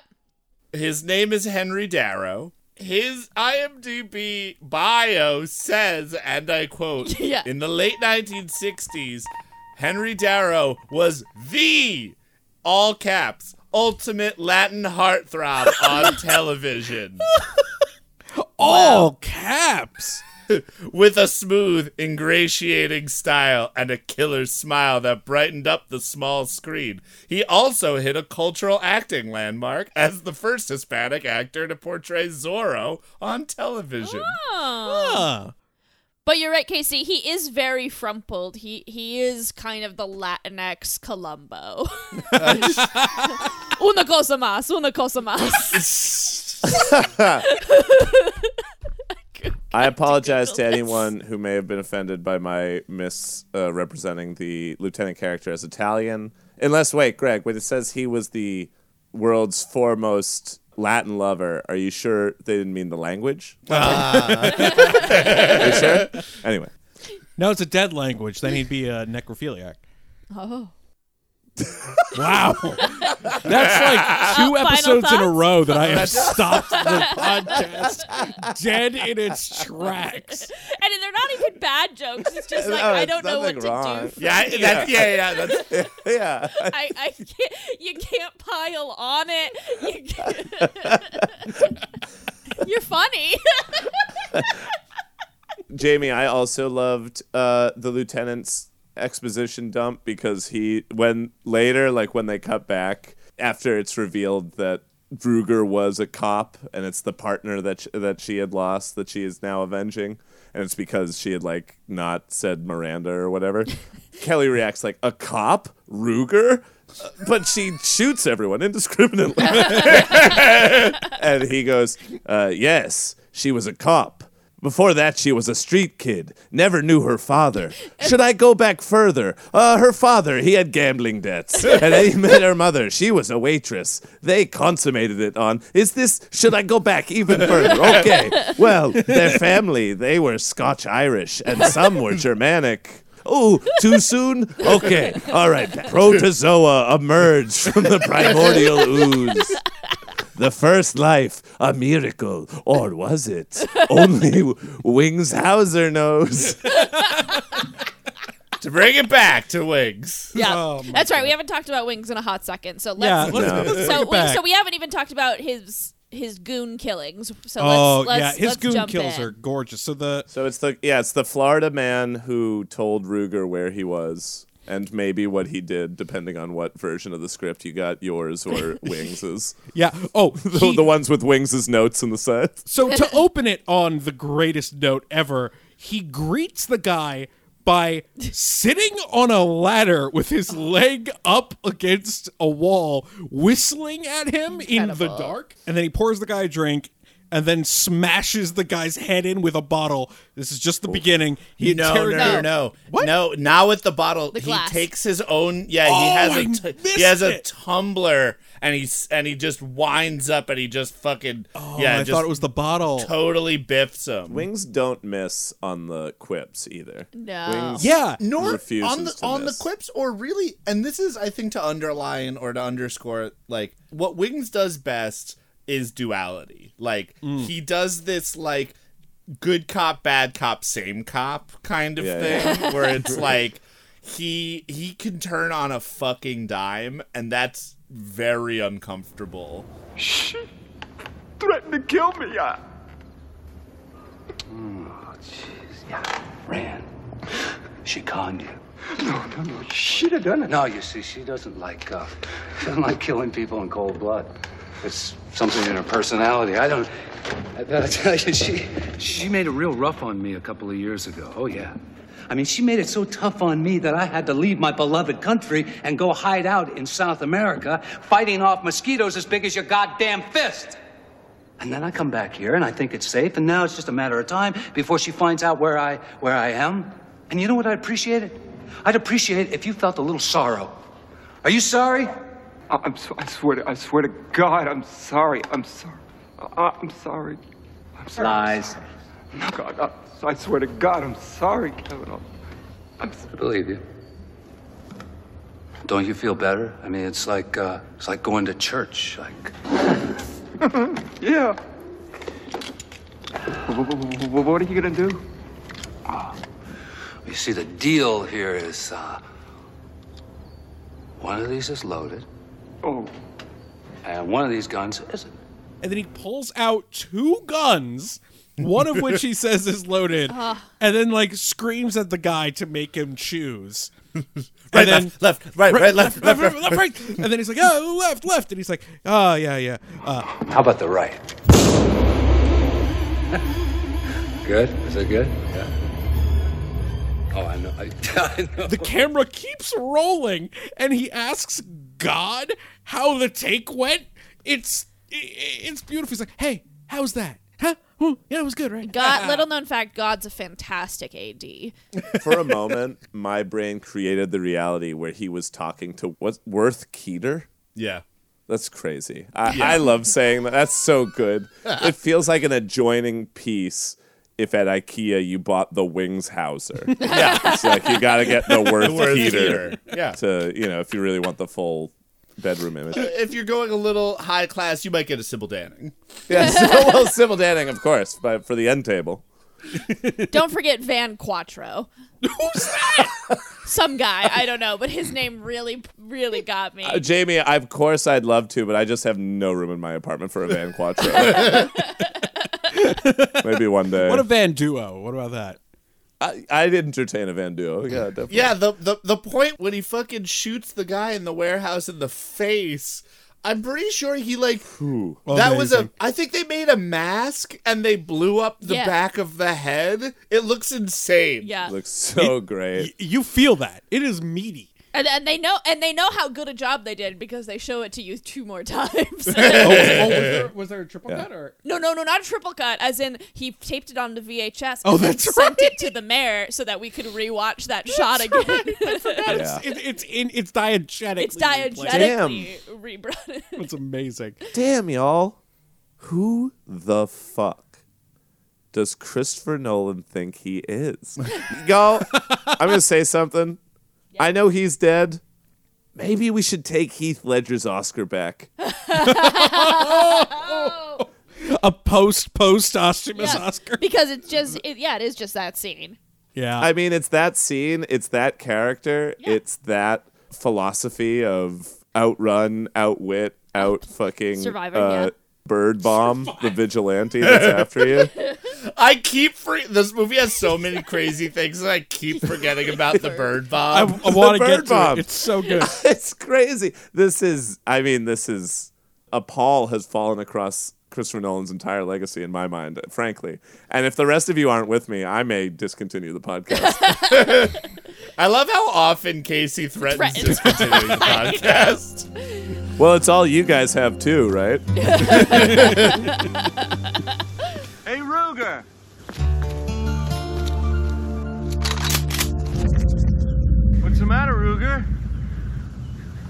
His name is Henry Darrow. his IMDb bio says, and I quote, Yeah. in the late 1960s, Henry Darrow was the, all caps, ultimate Latin heartthrob on television. All caps. With a smooth, ingratiating style and a killer smile that brightened up the small screen. He also hit a cultural acting landmark as the first Hispanic actor to portray Zorro on television. Oh. But you're right, Casey. He is very frumpled. He he is kind of the Latinx Columbo. una cosa más, una cosa más. I apologize to anyone who may have been offended by my misrepresenting uh, the lieutenant character as Italian. Unless, wait, Greg, when it says he was the world's foremost Latin lover, are you sure they didn't mean the language? Ah. Are you sure? Anyway. No, it's a dead language. Then he'd be a necrophiliac. Oh. Wow. That's like two Final episodes in a row that I have stopped the podcast dead in its tracks. And they're not even bad jokes. It's just like No, I it's don't know what nothing to wrong. do. Yeah, I- that's, yeah, yeah, that's, yeah. I, I can't, you can't pile on it. You can't- You're funny. Jamie, I also loved uh, the lieutenant's exposition dump because he, when later, like when they cut back after it's revealed that Ruger was a cop and it's the partner that sh- that she had lost that she is now avenging, and it's because she had like not said Miranda or whatever. Kelly reacts like a cop, Ruger. Uh, But she shoots everyone indiscriminately. and he goes, uh, Yes, she was a cop. Before that, she was a street kid. Never knew her father. Should I go back further? Uh, her father, he had gambling debts. And then he met her mother. She was a waitress. They consummated it on. Is this. Should I go back even further? Okay. Well, their family, they were Scotch Irish, and some were Germanic. Oh, too soon? Okay. All right. Protozoa emerged from the primordial ooze. The first life, a miracle, or was it? Only Wings Hauser knows. to bring it back to Wings. Yeah, Oh, my that's right. We haven't talked about Wings in a hot second, so let's. let's- No. let's so we, so we haven't even talked about his his goon killings. So oh let's, let's, yeah, his let's goon kills in. are gorgeous. So the So it's the yeah, it's the Florida man who told Ruger where he was and maybe what he did, depending on what version of the script you got, yours or Wings's. yeah. Oh, the, he- the ones with Wings's notes in the set. So to open it on the greatest note ever, he greets the guy by sitting on a ladder with his leg up against a wall, whistling at him in the dark, and then he pours the guy a drink. And then smashes the guy's head in with a bottle. This is just the beginning. He no, no, no, interrogates- no, What? no. Now with the bottle, The he glass. takes his own. Yeah, he Oh, has I a t- missed he has a it. tumbler, and he's and he just winds up and he just fucking Oh, yeah. I just thought it was the bottle. totally biffs him. Wings don't miss on the quips either. No. Wings Yeah. nor refuses on the to on the quips or really and this is i think to underline or to underscore like what wings does best is duality like Mm. he does this like good cop bad cop same cop kind of Yeah, thing yeah. where it's like he he can turn on a fucking dime and that's very uncomfortable She threatened to kill me. I... Oh, jeez. Yeah, Ran. She conned you. No, no, no. She'd have done it. No, you see, she doesn't like uh, she doesn't like killing people in cold blood. It's something in her personality. I don't. I gotta tell you, she she made it real rough on me a couple of years ago. Oh yeah. I mean, she made it so tough on me that I had to leave my beloved country and go hide out in South America, fighting off mosquitoes as big as your goddamn fist. And then I come back here and I think it's safe, and now it's just a matter of time before she finds out where I where I am. And you know what I'd appreciate it? I'd appreciate it if you felt a little sorrow. Are you sorry? I- I'm so, I swear to I swear to God, I'm sorry. I'm sorry. I- I'm sorry. I'm sorry. Lies. No, God, I, I swear to God, I'm sorry, Kevin. I'm, I'm I believe you. Don't you feel better? I mean, it's like uh, it's like going to church. Like yeah. What are you gonna do? You see, the deal here is uh, one of these is loaded. Oh. And one of these guns isn't. And then he pulls out two guns, one of which he says is loaded, Ugh. and then like screams at the guy to make him choose. Right, And then- left, left, right, right, left, left, left, left, right. And then he's like, oh, left, left. And he's like, oh, yeah, yeah. Uh, How about the right? good? Is it good? Yeah. Oh, I know. I, I know. the camera keeps rolling, and he asks God how the take went. It's i- i- it's beautiful. He's like, hey, how's that? Huh? Hmm, yeah, it was good, right? God, little known fact, God's a fantastic AD. For a moment, my brain created the reality where he was talking to what Worth Keeter. Yeah. That's crazy. I, Yeah. I love saying that. That's so good. it feels like an adjoining piece if at IKEA you bought the Wings Hauser. Yeah. It's like you got to get the Worth, The Worth Keeter. Keeter. Yeah. To, you know, if you really want the full bedroom image. If you're going a little high class, you might get a Sybil Danning. Yeah, so, well, Sybil Danning, of course, but for the end table. Don't forget Van Quattro. Who's that? Some guy, I don't know, but his name really, really got me. Uh, Jamie, I, of course I'd love to, but I just have no room in my apartment for a Van Quattro. Maybe one day. What a Van Duo. What about that? I, I'd entertain a Van Duo. Yeah, definitely. Yeah, the, the the point when he fucking shoots the guy in the warehouse in the face. I'm pretty sure he like Ooh. that was a. I think they made a mask and they blew up the Yeah. back of the head. It looks insane. yeah. Looks so great. Y- you feel that. It is meaty. And, and they know and they know how good a job they did because they show it to you two more times. Oh, oh, was, there, was there a triple Yeah. cut or? no, no, no, not a triple cut. As in, he taped it on onto VHS. Oh, and then that's sent it to the mayor so that we could rewatch that shot again. Yeah. It's, it's in it's diegetic. it's diegetically Damn. rebrought. It's amazing. Damn, y'all. Who the fuck does Christopher Nolan think he is? y'all, I'm going to say something. I know he's dead. Maybe we should take Heath Ledger's Oscar back. A post post posthumous Yeah, Oscar. because it's just it, yeah, it is just that scene. Yeah. I mean, it's that scene, it's that character, it's that philosophy of outrun, outwit, out fucking Survivor, uh, yeah. Bird bomb the vigilante that's after you. I keep free. This movie has so many crazy things, and I keep forgetting about the bird bomb. I want to bird get to bomb. it. It's so good. it's crazy. This is, I mean, this is a pall has fallen across Christopher Nolan's entire legacy in my mind, frankly. And if the rest of you aren't with me, I may discontinue the podcast. I love how often Casey threatens Threatens. discontinuing the podcast. well, it's all you guys have too, right? Hey, Ruger! What's the matter, Ruger?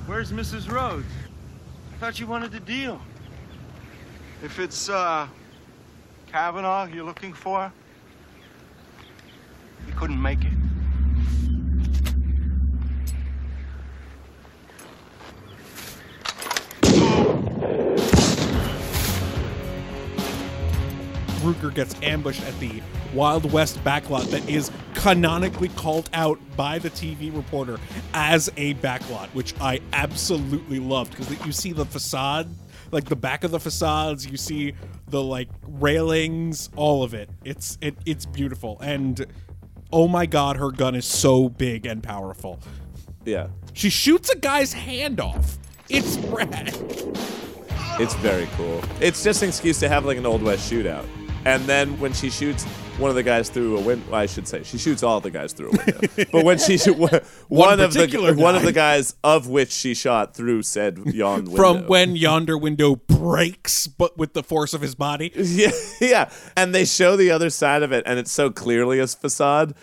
Where's Mrs. Rhodes? I thought you wanted to deal. If it's, uh, Kavanaugh you're looking for, you couldn't make it. Ruger gets ambushed at the Wild West backlot that is canonically called out by the TV reporter as a backlot, which I absolutely loved because you see the facade, like the back of the facades, you see the like railings, all of it. It's it, it's beautiful, and oh my god, her gun is so big and powerful. Yeah. She shoots a guy's hand off. It's rad. It's very cool. It's just an excuse to have like an Old West shootout. And then when she shoots one of the guys through a window, well, I should say she shoots all the guys through a window. but when she shoot one, one of the particular one of the guys of which she shot through said yawn window. From when yonder window breaks, but with the force of his body. Yeah, yeah. And they show the other side of it, and it's so clearly a facade.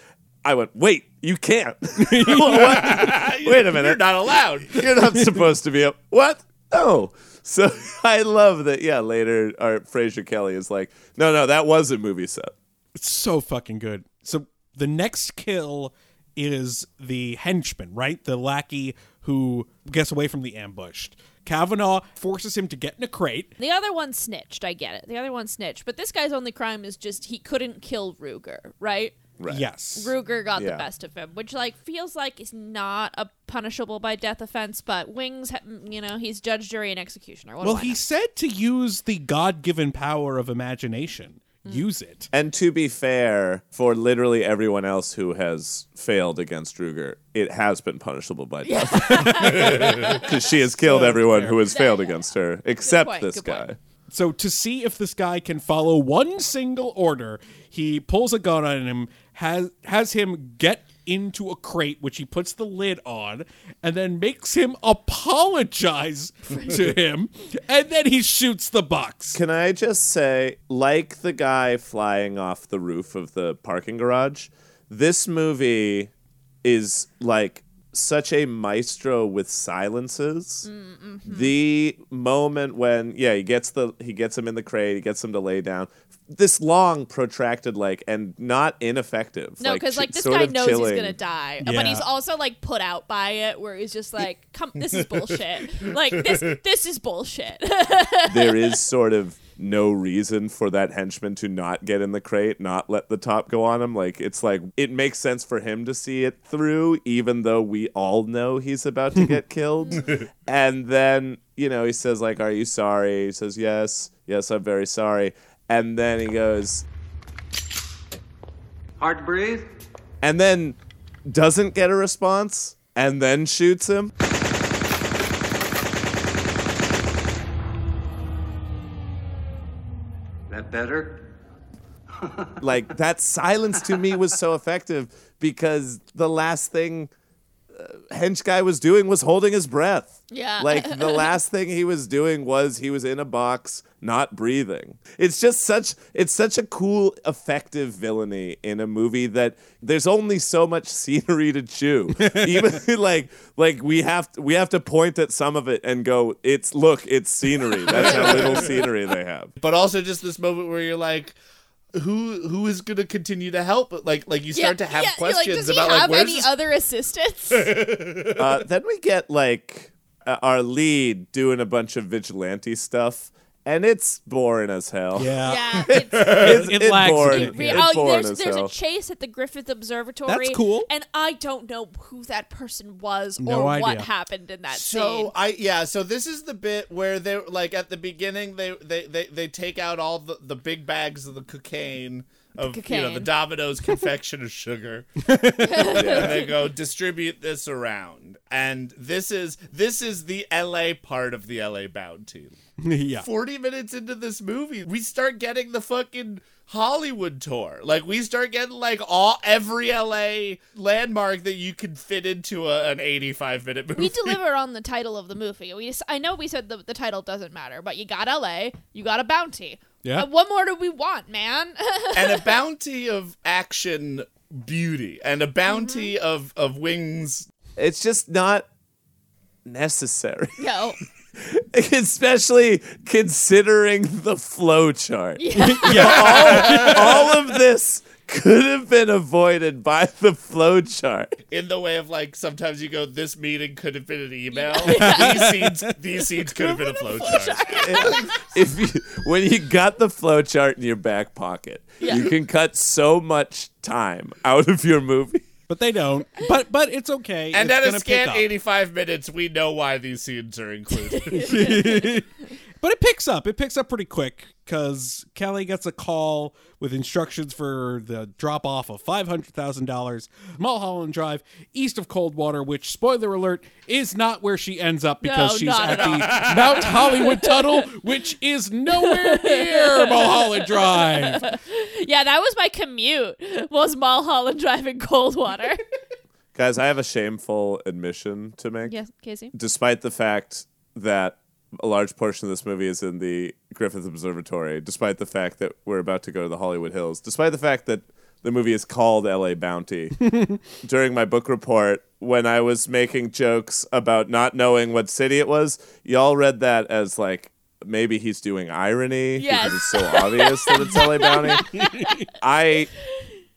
I went, wait, you can't. Wait a minute. You're not allowed. You're not supposed to be a what? No. So I love that. Yeah, later, our Fraser Kelly is like, no, no, that was a movie set. It's so fucking good. So the next kill is the henchman, right? The lackey who gets away from the ambushed. Kavanaugh forces him to get in a crate. The other one snitched. I get it. The other one snitched. But this guy's only crime is just he couldn't kill Ruger, right? Right. Yes. Ruger got Yeah. the best of him, which like feels like is not a punishable by death offense. But Wings, ha- you know, he's judge, jury, and executioner. What well, he know? said to use the God given power of imagination. Hmm. Use it. And to be fair, for literally everyone else who has failed against Ruger, it has been punishable by death. Because she has killed everyone who has failed against her, except point, this good guy. point. So to see if this guy can follow one single order, he pulls a gun on him, has has him get into a crate, which he puts the lid on, and then makes him apologize to him, and then he shoots the box. Can I just say, like the guy flying off the roof of the parking garage, this movie is like such a maestro with silences. Mm, mm-hmm. The moment when yeah, he gets the he gets him in the crate, he gets him to lay down. This long, protracted, like, and not ineffective. No, because like, ch- this guy knows chilling. he's gonna die, Yeah. but he's also like put out by it, where he's just like, "Come, this is bullshit. like this, this is bullshit." there is sort of no reason for that henchman to not get in the crate, not let the top go on him. Like it's like it makes sense for him to see it through, even though we all know he's about to get killed. and then you know he says like, "Are you sorry?" He says, "Yes, yes, I'm very sorry." And then he goes, Hard to breathe? and then doesn't get a response, and then shoots him. That better? like that silence to me was so effective because the last thing uh, hench guy was doing was holding his breath Yeah. like the last thing he was doing was he was in a box not breathing. It's just such it's such a cool effective villainy in a movie that there's only so much scenery to chew. Even like like we have to, we have to point at some of it and go it's look it's scenery. That's how little scenery they have. But also just this moment where you're like, who who is gonna continue to help? Like like you start to have yeah, you're questions like, does he about have like where's any this other assistants? uh, then we get like uh, our lead doing a bunch of vigilante stuff, and it's boring as hell. Yeah. yeah, it's, It- it lags boring. bit, Re- yeah. It's oh, boring there's as there's hell. a chase at the Griffith Observatory. That's cool. And I don't know who that person was No or what happened in that scene. so scene. I yeah, so this is the bit where they like at the beginning they they they, they take out all the, the big bags of the cocaine of you know the cocaine. Domino's confection of sugar. and they go distribute this around. And this is this is the LA part of the LA bounty. yeah. 40 minutes into this movie, we start getting the fucking Hollywood tour. Like we start getting like all every LA landmark that you could fit into a, an 85 minute movie. we deliver on the title of the movie. We just, I know we said the, the title doesn't matter, but you got LA, you got a bounty. Yeah. Uh, what more do we want, man? and a bounty of action beauty and a bounty Mm-hmm. of of wings. It's just not necessary, no. especially considering the flow chart. Yeah. all, all of this could have been avoided by the flow chart. In the way of like sometimes you go, this meeting could have been an email. these scenes, these scenes could have been a flow chart. if you when you got the flow chart in your back pocket, Yeah. you can cut so much time out of your movie. But they don't. But but it's okay. And it's at a scant 85 minutes, we know why these scenes are included. But it picks up. It picks up pretty quick because Kelly gets a call with instructions for the drop off of $500,000 Mulholland Drive east of Coldwater, which, spoiler alert, is not where she ends up because No, she's at at the Mount Hollywood Tunnel, which is nowhere near Mulholland Drive. yeah, that was my commute. Was Mulholland Drive in Coldwater? Guys, I have a shameful admission to make. yes, Casey. Despite the fact that a large portion of this movie is in the Griffith Observatory, despite the fact that we're about to go to the Hollywood Hills, despite the fact that the movie is called LA Bounty, during my book report, when I was making jokes about not knowing what city it was, y'all read that as like maybe he's doing irony Yes. because it's so obvious that it's LA Bounty. I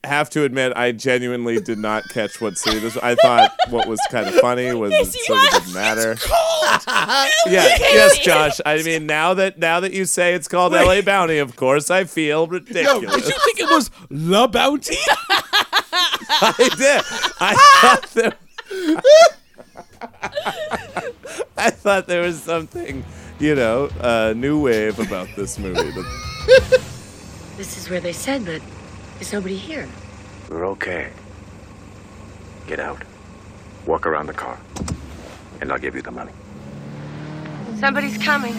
have to admit, I genuinely did not catch what city this. I thought what was kind of funny was it sort of didn't matter. yeah, yes, Josh. I mean, now that now that you say it's called L.A. Bounty, of course, I feel Yo, ridiculous. did you think it was La Bounty? I did. I thought there. I thought there was something, you know, uh, new wave about this movie. This is where they said that there's nobody here. We're okay. Get out. Walk around the car. And I'll give you the money. Somebody's coming.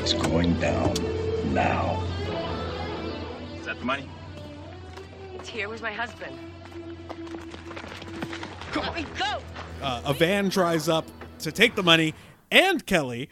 It's going down now. Is that the money? It's here. Where's my husband? Let me go. uh, a van drives up to take the money and Kelly,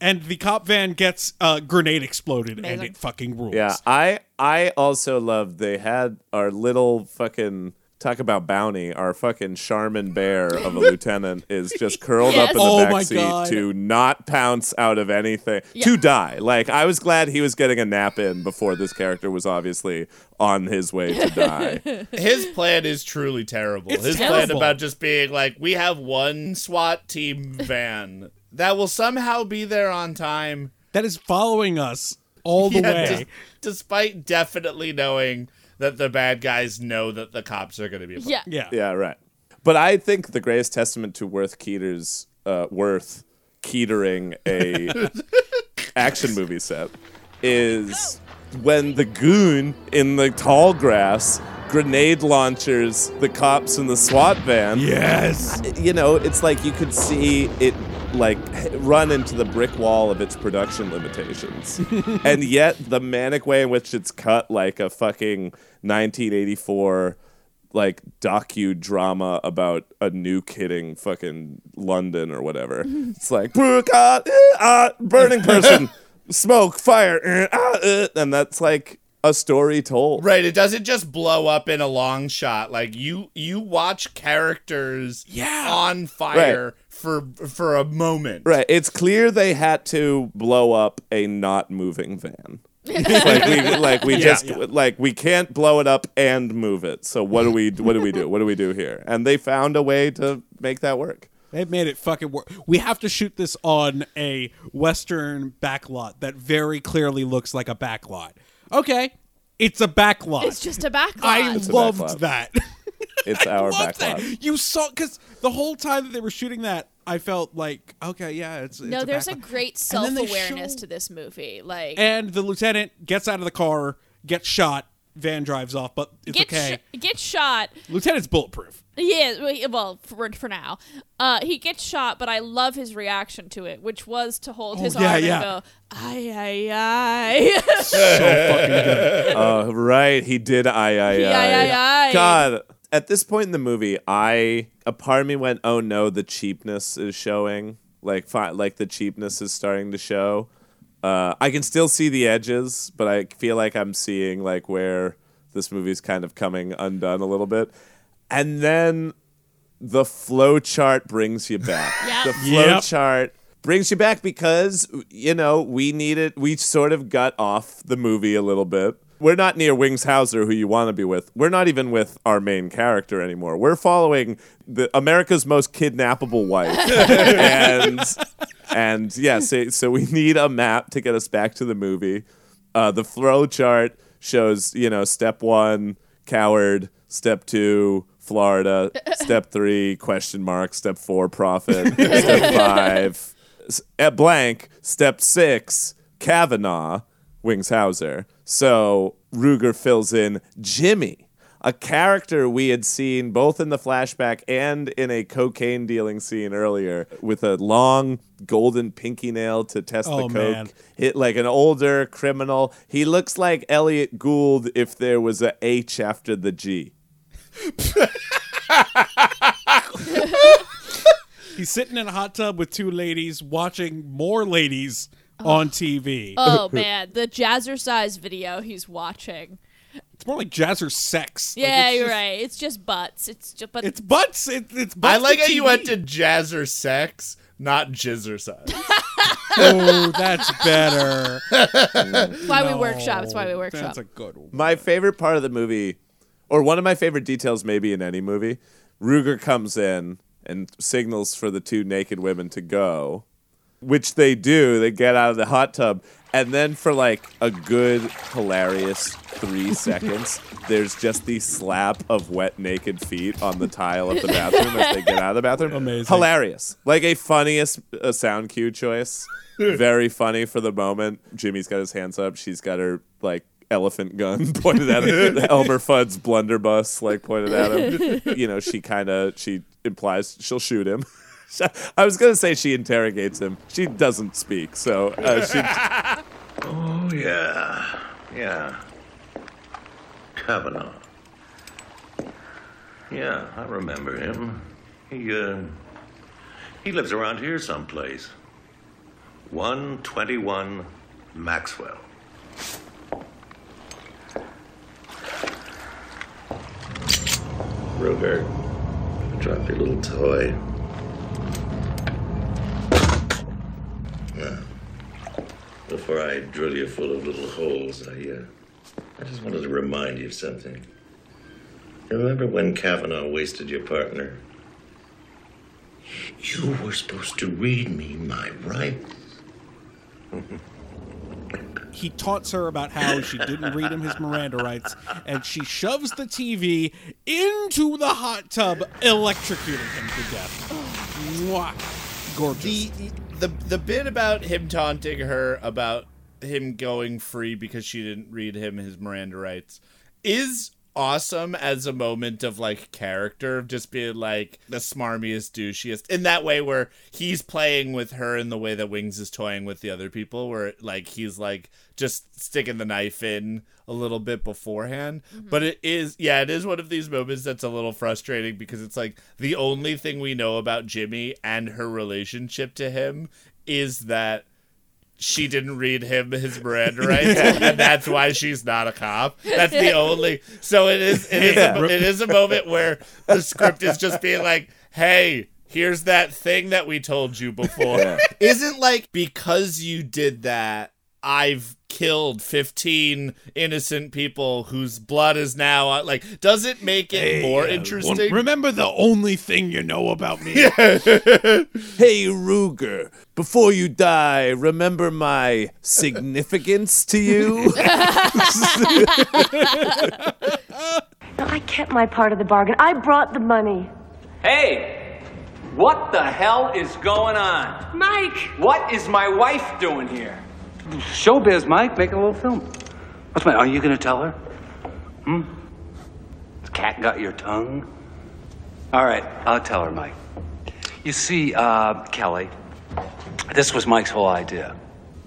and the cop van gets a grenade exploded, and it fucking rules. yeah, I I also love they had our little fucking talk about bounty. Our fucking Charmin bear of a lieutenant is just curled up in the Oh backseat to not pounce out of anything Yeah. to die. Like I was glad he was getting a nap in before this character was obviously on his way to die. His plan is truly terrible. It's His plan about just being like, we have one SWAT team van that will somehow be there on time. That is following us all the Yeah, way. des- despite definitely knowing that the bad guys know that the cops are going to be. Yeah. yeah. Yeah, right. But I think the greatest testament to Worth Keeter's uh, Worth Keetering a action movie set is when the goon in the tall grass grenade launchers the cops in the SWAT van. Yes. You know, it's like you could see it like run into the brick wall of its production limitations. and yet the manic way in which it's cut like a fucking 1984 like docudrama about a new kidding fucking London or whatever. it's like "Brook, ah, eh, ah, burning person, smoke, fire, eh, ah, eh," and that's like a story told. Right, it doesn't just blow up in a long shot. Like you you watch characters Yeah. on fire for for a moment. Right. It's clear they had to blow up a not moving van. like we like we Yeah. just Yeah. like we can't blow it up and move it. So what do we what do we do? What do we do here? And they found a way to make that work. They've made it fucking work. We have to shoot this on a western backlot that very clearly looks like a backlot. Okay, it's a backlot. It's just a backlot. I It's loved backlot. that. It's our loved that. You saw because the whole time that they were shooting that, I felt like, okay, yeah, it's, it's no, a there's a great And then they self-awareness show- to this movie. Like And the lieutenant gets out of the car, gets shot. Van drives off, but it's get okay. sh- get shot. Lieutenant's bulletproof. Yeah, well, well, for for now, uh, he gets shot, but I love his reaction to it, which was to hold Oh, his yeah, arm yeah. and go, "Ay, ay, ay." So fucking good. Oh, right. He did I I He I. aye, aye, aye. God. At this point in the movie, I a part of me went, "Oh no, the cheapness is showing. Like, fi- like the cheapness is starting to show." Uh, I can still see the edges, but I feel like I'm seeing like where this movie's kind of coming undone a little bit. And then the flow chart brings you back. Yep. The flow Yep. chart brings you back because you know we needed we sort of got off the movie a little bit. We're not near Wings Hauser, who you want to be with. We're not even with our main character anymore. We're following the America's most kidnappable wife, and and yeah, so, so we need a map to get us back to the movie. Uh, the flow chart shows, you know, step one, coward. Step two, Florida. Step three, question mark. Step four, profit. step five, at blank. Step six, Kavanaugh, Wings Hauser. So Ruger fills in Jimmy, a character we had seen both in the flashback and in a cocaine dealing scene earlier with a long golden pinky nail to test Oh, the coke. man. It, like an older criminal. He looks like Elliott Gould if there was a H after the G. He's sitting in a hot tub with two ladies watching more ladies Oh. on TV. oh man, the jazzercise video he's watching. it's more like jazzer sex. Yeah, it's you're just- right. It's just butts. It's just but It's butts. It, it's butts I like to how you went to jazz or sex, not jizzercise. oh, that's better. Why we workshop. It's why we workshop. That's a good one. My favorite part of the movie, or one of my favorite details, maybe in any movie, Ruger comes in and signals for the two naked women to go, which they do. They get out of the hot tub, and then for like a good, hilarious three seconds, there's just the slap of wet, naked feet on the tile of the bathroom as they get out of the bathroom. Amazing. Hilarious. Like a funniest uh, sound cue choice. Very funny for the moment. Jimmy's got his hands up. She's got her like elephant gun pointed at him. Elmer Fudd's blunderbuss like pointed at him. You know, she kind of she implies she'll shoot him. I was gonna say she interrogates him. She doesn't speak, so uh, she. Oh, yeah. Yeah. Kavanaugh. Yeah, I remember him. He, uh, he lives around here someplace. 121 Maxwell. Ruger, drop your little toy. Well, before I drill you full of little holes, I, uh, I just wanted to remind you of something. You remember when Kavanaugh wasted your partner? You were supposed to read me my rights. he taunts her about how she didn't read him his Miranda rights, and she shoves the TV into the hot tub, electrocuting him to death. Mwah. Gorgeous. The, the the bit about him taunting her about him going free because she didn't read him his Miranda rights is awesome as a moment of like character of just being like the smarmiest douchiest. In that way where he's playing with her in the way that Wings is toying with the other people where like he's like just sticking the knife in a little bit beforehand. Mm-hmm. But it is yeah it is one of these moments that's a little frustrating because it's like the only thing we know about Jimmy and her relationship to him is that she didn't read him his Miranda rights, and that's why she's not a cop. That's the only. So it is. It is. A, it is a moment where the script is just being like, "Hey, here's that thing that we told you before." Yeah. Isn't like because you did that. I've killed 15 innocent people whose blood is now uh, like does it make it more uh, interesting Remember the only thing you know about me. Hey Ruger, before you die, remember my significance to you? No, I kept my part of the bargain. I brought the money. Hey, what the hell is going on? Mike! What is my wife doing here? Showbiz, Mike, make a little film. What's my? Are you gonna tell her? Hmm? Cat got your tongue? All right, I'll tell her, Mike. You see, uh, Kelly, this was Mike's whole idea.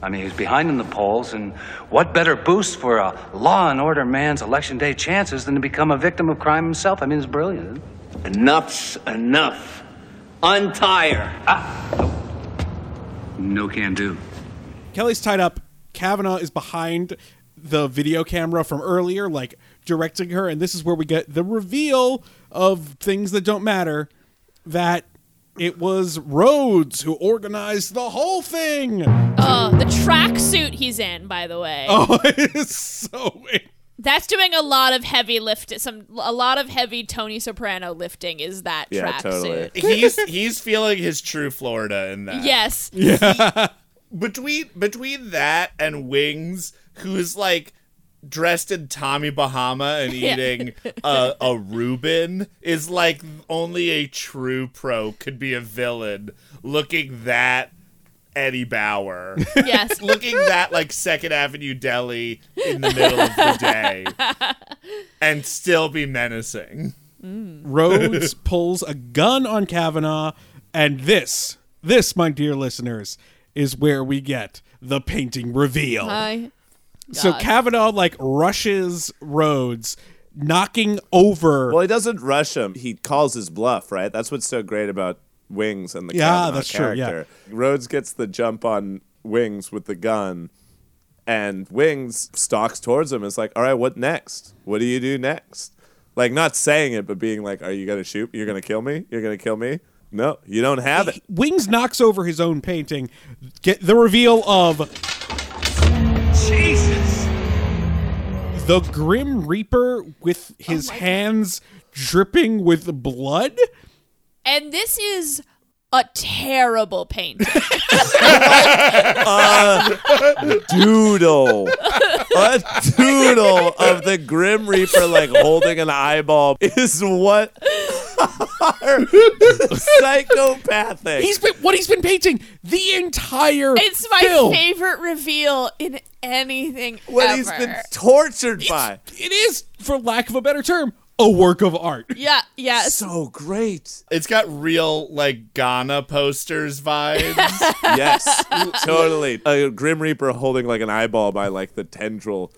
I mean, he was behind in the polls, and what better boost for a law and order man's election day chances than to become a victim of crime himself? I mean, it's brilliant. Enough's enough. Untie her. No can do. Kelly's tied up. Kavanaugh is behind the video camera from earlier, like directing her, and this is where we get the reveal of things that don't matter. That it was Rhodes who organized the whole thing. Uh, the tracksuit he's in, by the way. Oh, it's so. That's doing a lot of heavy lift. Some a lot of heavy Tony Soprano lifting is that Yeah, tracksuit. totally. he's he's feeling his true Florida in that Yes. Between between that and Wings, who's like dressed in Tommy Bahama and Yeah. eating a, a Reuben, is like only a true pro could be a villain looking that Eddie Bauer. Yes. looking that like Second Avenue Deli in the middle of the day and still be menacing. Mm. Rhodes pulls a gun on Kavanaugh, and this, this, my dear listeners, is where we get the painting reveal. Hi. So Kavanaugh like rushes Rhodes, knocking over. well, he doesn't rush him. He calls his bluff, right? That's what's so great about Wings and the Yeah, Kavanaugh that's true, yeah. character. Rhodes gets the jump on Wings with the gun, and Wings stalks towards him. It's like, all right, what next? What do you do next? Like not saying it, but being like, "Are you gonna shoot? You're gonna kill me? You're gonna kill me?" No, you don't have it. Wings knocks over his own painting. Get the reveal of Jesus. the Grim Reaper with his oh hands dripping with blood. And this is a terrible painting. a doodle. A doodle of the Grim Reaper like holding an eyeball is what are psychopathic. He's been what he's been painting the entire it's my film. favorite reveal in anything what ever. he's been tortured by. It is, for lack of a better term, a work of art. yeah, yes. So great. It's got real like Ghana posters vibes. Yes, totally. A Grim Reaper holding like an eyeball by like the tendril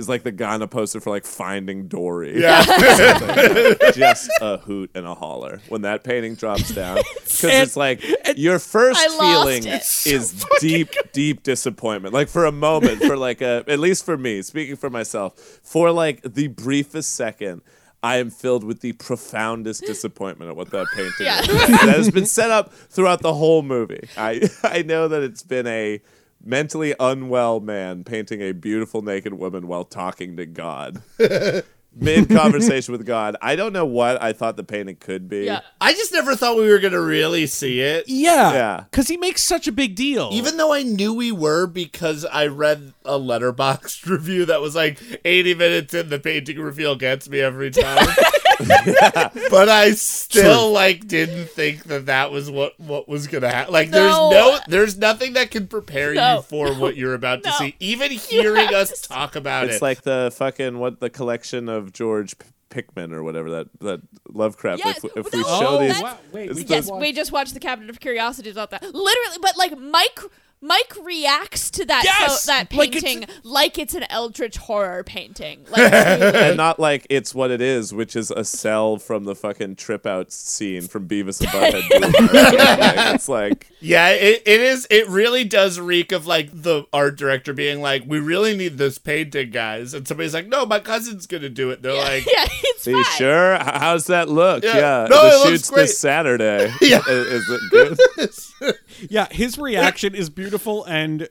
is like the Ghana poster for like Finding Dory. Yeah. Just a hoot and a holler when that painting drops down. Because it's like your first I lost feeling it. is deep, deep disappointment. Like for a moment, for like a, at least for me, speaking for myself, for like the briefest second. I am filled with the profoundest disappointment at what that painting Yeah. is. that has been set up throughout the whole movie. I I know that it's been a mentally unwell man painting a beautiful naked woman while talking to God. Mid conversation with God. I don't know what I thought the painting could be. Yeah. I just never thought we were gonna really see it. Yeah, Yeah. because he makes such a big deal. Even though I knew we were because I read a Letterboxd review that was like 80 minutes in the painting reveal gets me every time. But I still like didn't think that that was what what was going to happen. Like No. there's no there's nothing that can prepare No. you for what you're about to see. Even hearing have us talk about It's it. It's like the fucking what the collection of George P- Pickman or whatever that that Lovecraft. Yes, if if we show oh, these, wow. Wait, we the- Yes, we just watched the Cabinet of Curiosities about that. Literally, but like Mike Mike reacts to that Yes! so, that Like it's- painting like it's, an eldritch horror painting. Like and not like it's what it is, which is a cell from the fucking trip out scene from Beavis and Butthead. Like, it's like Yeah, it, it is. It really does reek of like the art director being like, "We really need this painting, guys," and somebody's like, "No, my cousin's gonna do it." They're like, yeah, it's Are you fine. sure? H- How's that look? Yeah. Yeah, No, it the looks shoot's great. this Saturday. Yeah. is, is it good? yeah, his reaction is beautiful, and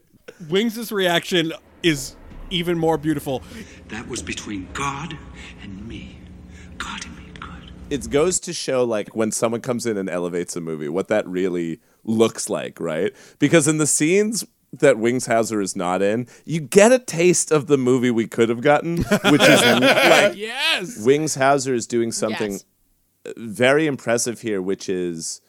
Wings' reaction is even more beautiful. That was between God and me. God and me. It goes to show like when someone comes in and elevates a movie, what that really looks like, right? Because in the scenes that Wings Hauser is not in, you get a taste of the movie we could have gotten, which is like Yes. Wings Hauser is doing something Yes. very impressive here, which is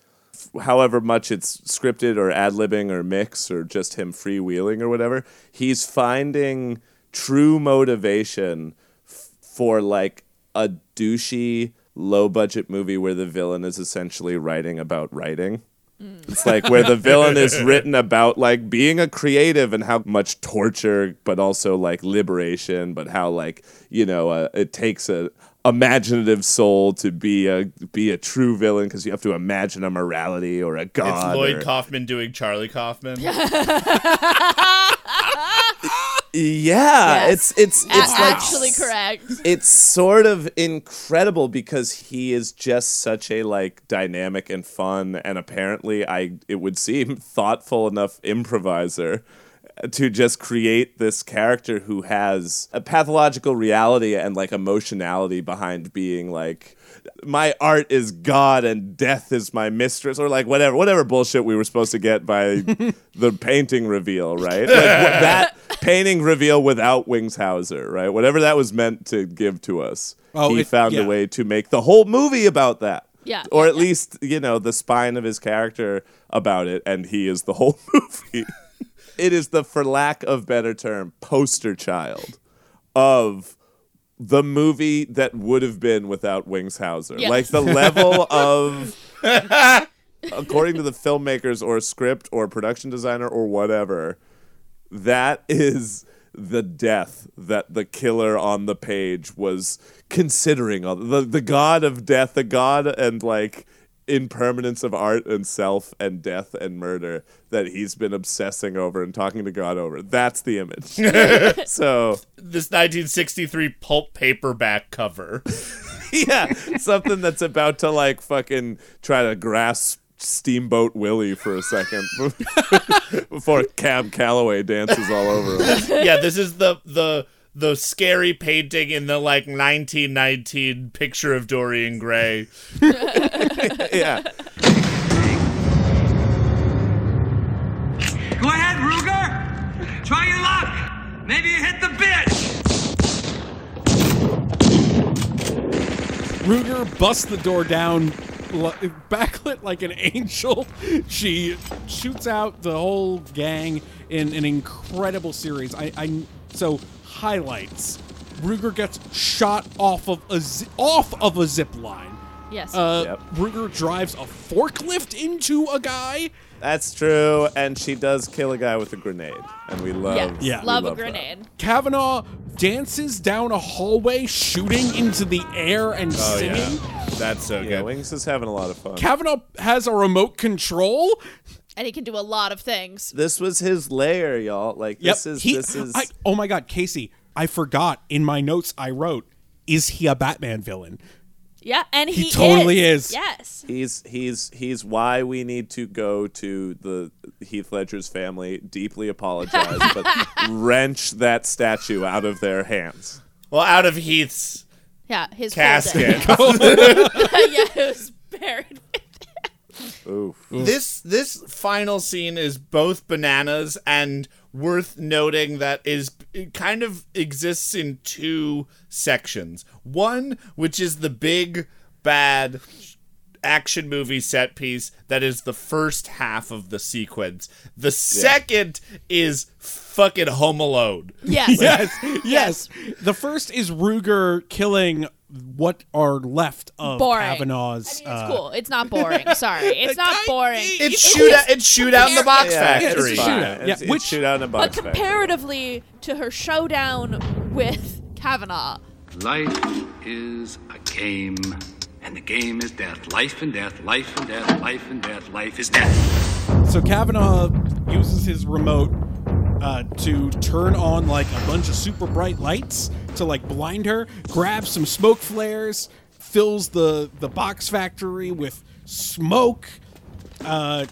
however much it's scripted or ad libbing or mix or just him freewheeling or whatever, he's finding true motivation f- for like a douchey, low budget movie where the villain is essentially writing about writing. It's like where the villain is written about like being a creative and how much torture, but also like liberation, but how like you know uh, it takes a imaginative soul to be a be a true villain because you have to imagine a morality or a "It's god. Lloyd or- Kaufman doing Charlie Kaufman." yeah, Yes. it's it's A- it's like actually correct. it's sort of incredible because he is just such a like dynamic and fun and apparently I it would seem thoughtful enough improviser to just create this character who has a pathological reality and like emotionality behind being like my art is god and death is my mistress or like whatever whatever bullshit we were supposed to get by the painting reveal right? Like that painting reveal without Wings Hauser right? Whatever that was meant to give to us Oh, he it- found yeah. a way to make the whole movie about that. Yeah, or yeah, at least you know the spine of his character about it and he is the whole movie. It is the for lack of better term poster child of the movie that would have been without Wings Hauser. Yes. Like the level of according to the filmmakers or script or production designer or whatever, that is the death that the killer on the page was considering the the god of death, the god and like impermanence of art and self and death and murder that he's been obsessing over and talking to God over. That's the image. so This 1963 pulp paperback cover. yeah, something that's about to like fucking try to grasp Steamboat Willie for a second before Cab Calloway dances all over him. yeah, this is the the the scary painting in the like 1919 picture of Dorian Gray. yeah. Go ahead, Ruger. Try your luck. Maybe you hit the bitch. Ruger busts the door down, backlit like an angel. She shoots out the whole gang in an incredible series. I, I so highlights. Ruger gets shot off of a zi- off of a zip line. Yes. Uh, Ruger drives a forklift into a guy. That's true, and she does kill a guy with a grenade, and we love. Yes. Yeah. we Love a that. grenade. Kavanaugh dances down a hallway, shooting into the air and Oh singing. yeah, that's so yeah. Wings is having a lot of fun. Kavanaugh has a remote control. And he can do a lot of things. this was his lair, y'all. Like Yep. this is he- this is. I, oh my God, Casey! I forgot in my notes. I wrote, "Is he a Batman villain?" Yeah, and he, He totally is. Yes. He's he's he's why we need to go to the Heath Ledger's family, deeply apologize, but wrench that statue out of their hands. Well, out of Heath's Yeah, his casket. folded. yeah, it was buried. Oof. this this final scene is both bananas and worth noting that is it kind of exists in two sections. One, which is the big bad action movie set piece that is the first half of the sequence. The second is fucking Home Alone. Yes. yes, yes. The first is Ruger killing what are left of Boring. Kavanaugh's. It's uh, cool. It's not boring. Sorry. It's not boring. It's shoot out, it's shoot out in the box Yeah, it's factory. fine. Shootout. It's, Yeah, it's which- shoot out in the box factory. But comparatively to her showdown with Kavanaugh, Life is a game, and the game is death. Life and death, life and death, life and death, life is death. So Kavanaugh uses his remote uh, to turn on like a bunch of super bright lights to like blind her. Grabs some smoke flares, fills the the box factory with smoke. Uh,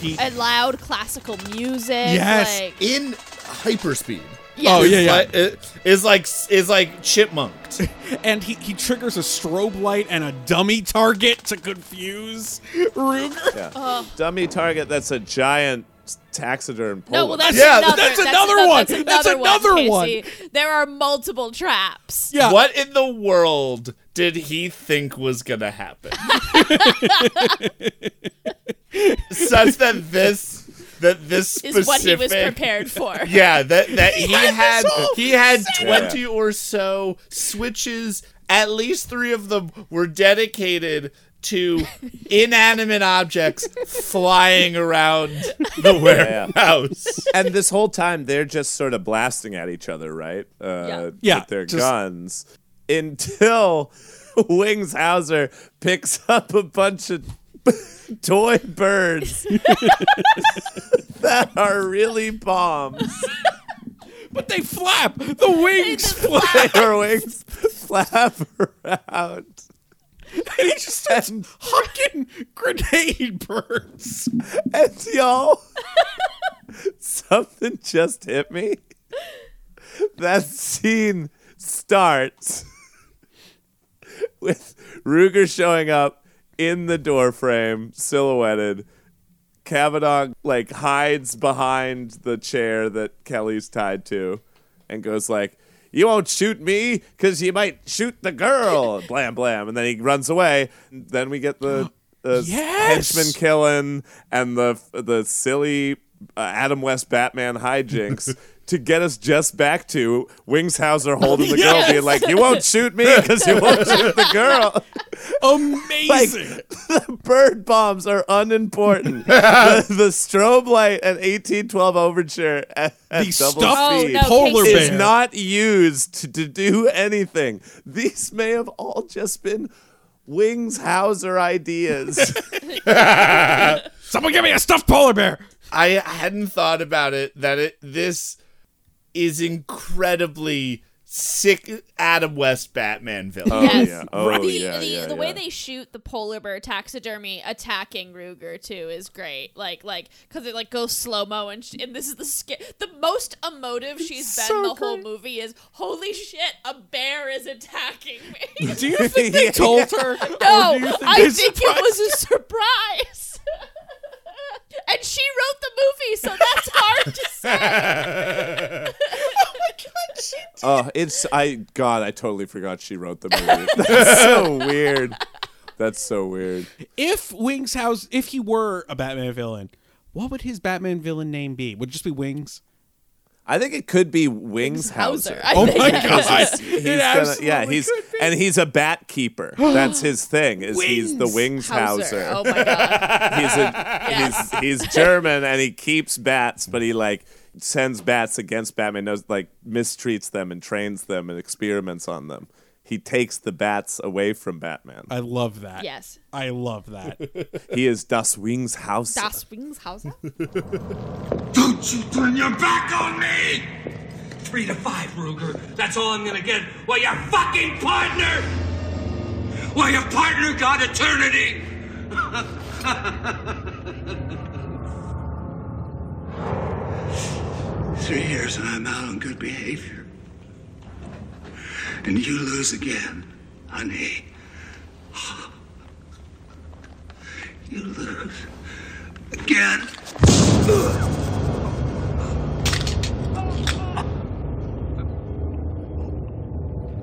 he and loud classical music. Yes. Like, in hyperspeed. Yes. Oh, yeah, It's yeah. like- it- is like is like chipmunked. and he, he triggers a strobe light and a dummy target to confuse Ruger. Yeah. Uh. Dummy target that's a giant taxiderm. no, well, that's Yeah, another, that's that's another ano- one. That's That's another, another one. Casey. There are multiple traps. Yeah. What in the world did he think was gonna happen? Such that this that this specific, Is what he was prepared for. Yeah, that that he had had he had setup. twenty or so switches. At least three of them were dedicated to inanimate objects flying around the warehouse. and this whole time they're just sort of blasting at each other, right? Uh, Yeah. Yeah, with their just- guns until Wings Hauser picks up a bunch of toy birds that are really bombs. But they flap. The wings flap. Their wings flap around. And he just starts hucking grenade birds. And y'all, something just hit me. That scene starts with Ruger showing up in the doorframe, silhouetted. Kavanaugh like hides behind the chair that Kelly's tied to, and goes like, "You won't shoot me, cause you might shoot the girl." blam blam, and then he runs away. Then we get the, the Yes! henchman killing and the the silly uh, Adam West Batman hijinks. To get us just back to Wings Hauser holding the girl, being like, "You won't shoot me because you won't shoot the girl." Amazing. the bird bombs are unimportant. the, the strobe light at 1812 Overture at, at The double stuffed speed Oh, no, polar Casey. is bear. not used to, to do anything. These may have all just been Wings Hauser ideas. Someone give me a stuffed polar bear. I hadn't thought about it that it this is incredibly sick Adam West Batman villain. Oh Yes. yeah. Oh the, yeah. the, yeah, the yeah. way they shoot the polar bear taxidermy attacking Ruger too is great. Like like because it like goes slow mo and sh- and this is the sca- the most emotive she's been so the whole movie is holy shit a bear is attacking me. Do you think they told her? no, or do you think I think it was a surprise. and she wrote the movie, so that's hard to say. Oh, it's I God, I totally forgot she wrote the movie. That's so weird. That's so weird. If Wings House, if he were a Batman villain, what would his Batman villain name be? Would it just be Wings? I think it could be Wings Hauser, Hauser. Oh my god! He's it gonna, yeah, he's could be. and he's a bat keeper. That's his thing. Is he's the Wings Wings Hauser. Hauser. Oh my god. he's a, he's he's German and he keeps bats, but he like sends bats against Batman. Knows like mistreats them and trains them and experiments on them. He takes the bats away from Batman. I love that. Yes. I love that. he is Das Wings House. Das Wings House. Don't you turn your back on me! Three to five, Ruger. That's all I'm gonna get. While your fucking partner, while your partner got eternity. Three years and I'm out on good behavior. And you lose again, honey. You lose again.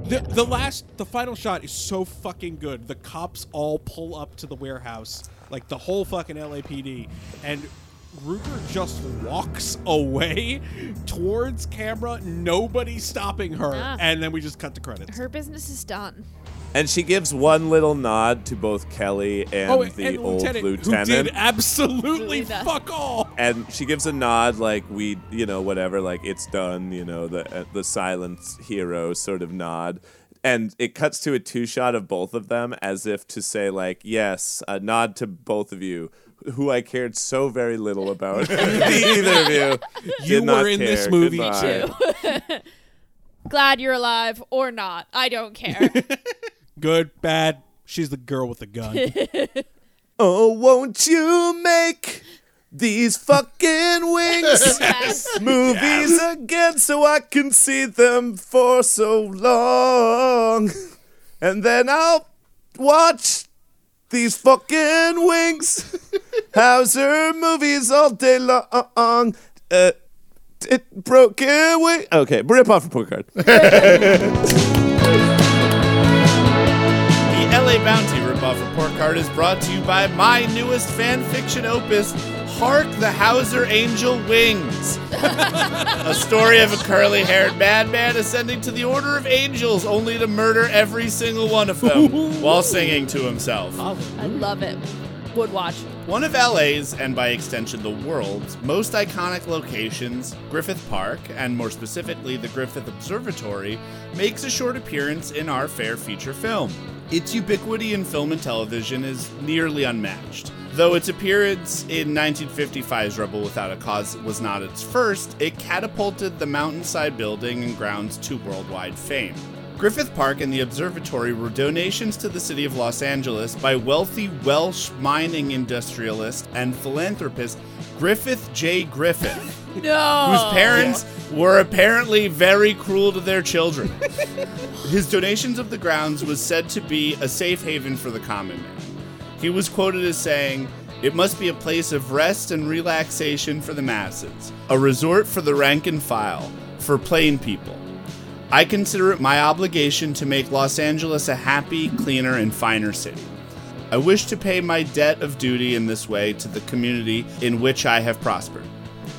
The, the last, the final shot is so fucking good. The cops all pull up to the warehouse, like the whole fucking LAPD, and Ruger just walks away towards camera, nobody stopping her, Ah. and then we just cut the credits. Her business is done. And she gives one little nod to both Kelly and oh, the and old lieutenant, lieutenant. who did absolutely Really fuck all. and she gives a nod like we you know whatever like it's done you know the uh, the silent hero sort of nod and it cuts to a two shot of both of them as if to say like yes a nod to both of you who I cared so very little about either of you You did not were in this movie Goodbye. too. Glad you're alive or not. I don't care. Good, bad. She's the girl with the gun. oh won't you make these fucking wings Yes. movies again so I can see them for so long. And then I'll watch these fucking wings. Hauser movies all day long. Uh, it broken wing. Okay, rip off a poker card. The LA Bounty ripoff report card is brought to you by my newest fan fiction opus, Hark the Hauser Angel Wings. a story of a curly haired madman ascending to the Order of Angels only to murder every single one of them while singing to himself. I love it. Would watch. One of LA's, and by extension the world's, most iconic locations, Griffith Park, and more specifically the Griffith Observatory, makes a short appearance in our fair feature film. Its ubiquity in film and television is nearly unmatched. Though its appearance in 1955's Rebel Without a Cause was not its first, it catapulted the mountainside building and grounds to worldwide fame. Griffith Park and the observatory were donations to the city of Los Angeles by wealthy Welsh mining industrialist and philanthropist Griffith J. Griffith, No. whose parents were apparently very cruel to their children. His donations of the grounds was said to be a safe haven for the common man. He was quoted as saying, It must be a place of rest and relaxation for the masses, a resort for the rank and file, for plain people. I consider it my obligation to make Los Angeles a happy, cleaner, and finer city. I wish to pay my debt of duty in this way to the community in which I have prospered.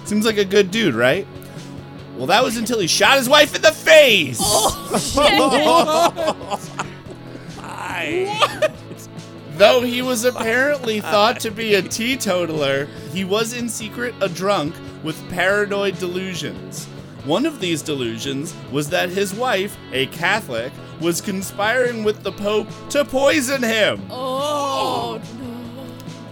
Seems like a good dude, right? Well, that was until he shot his wife in the face! Oh, shit! Though he was apparently thought to be a teetotaler, he was in secret a drunk with paranoid delusions. One of these delusions was that his wife, a Catholic, was conspiring with the Pope to poison him. Oh, no.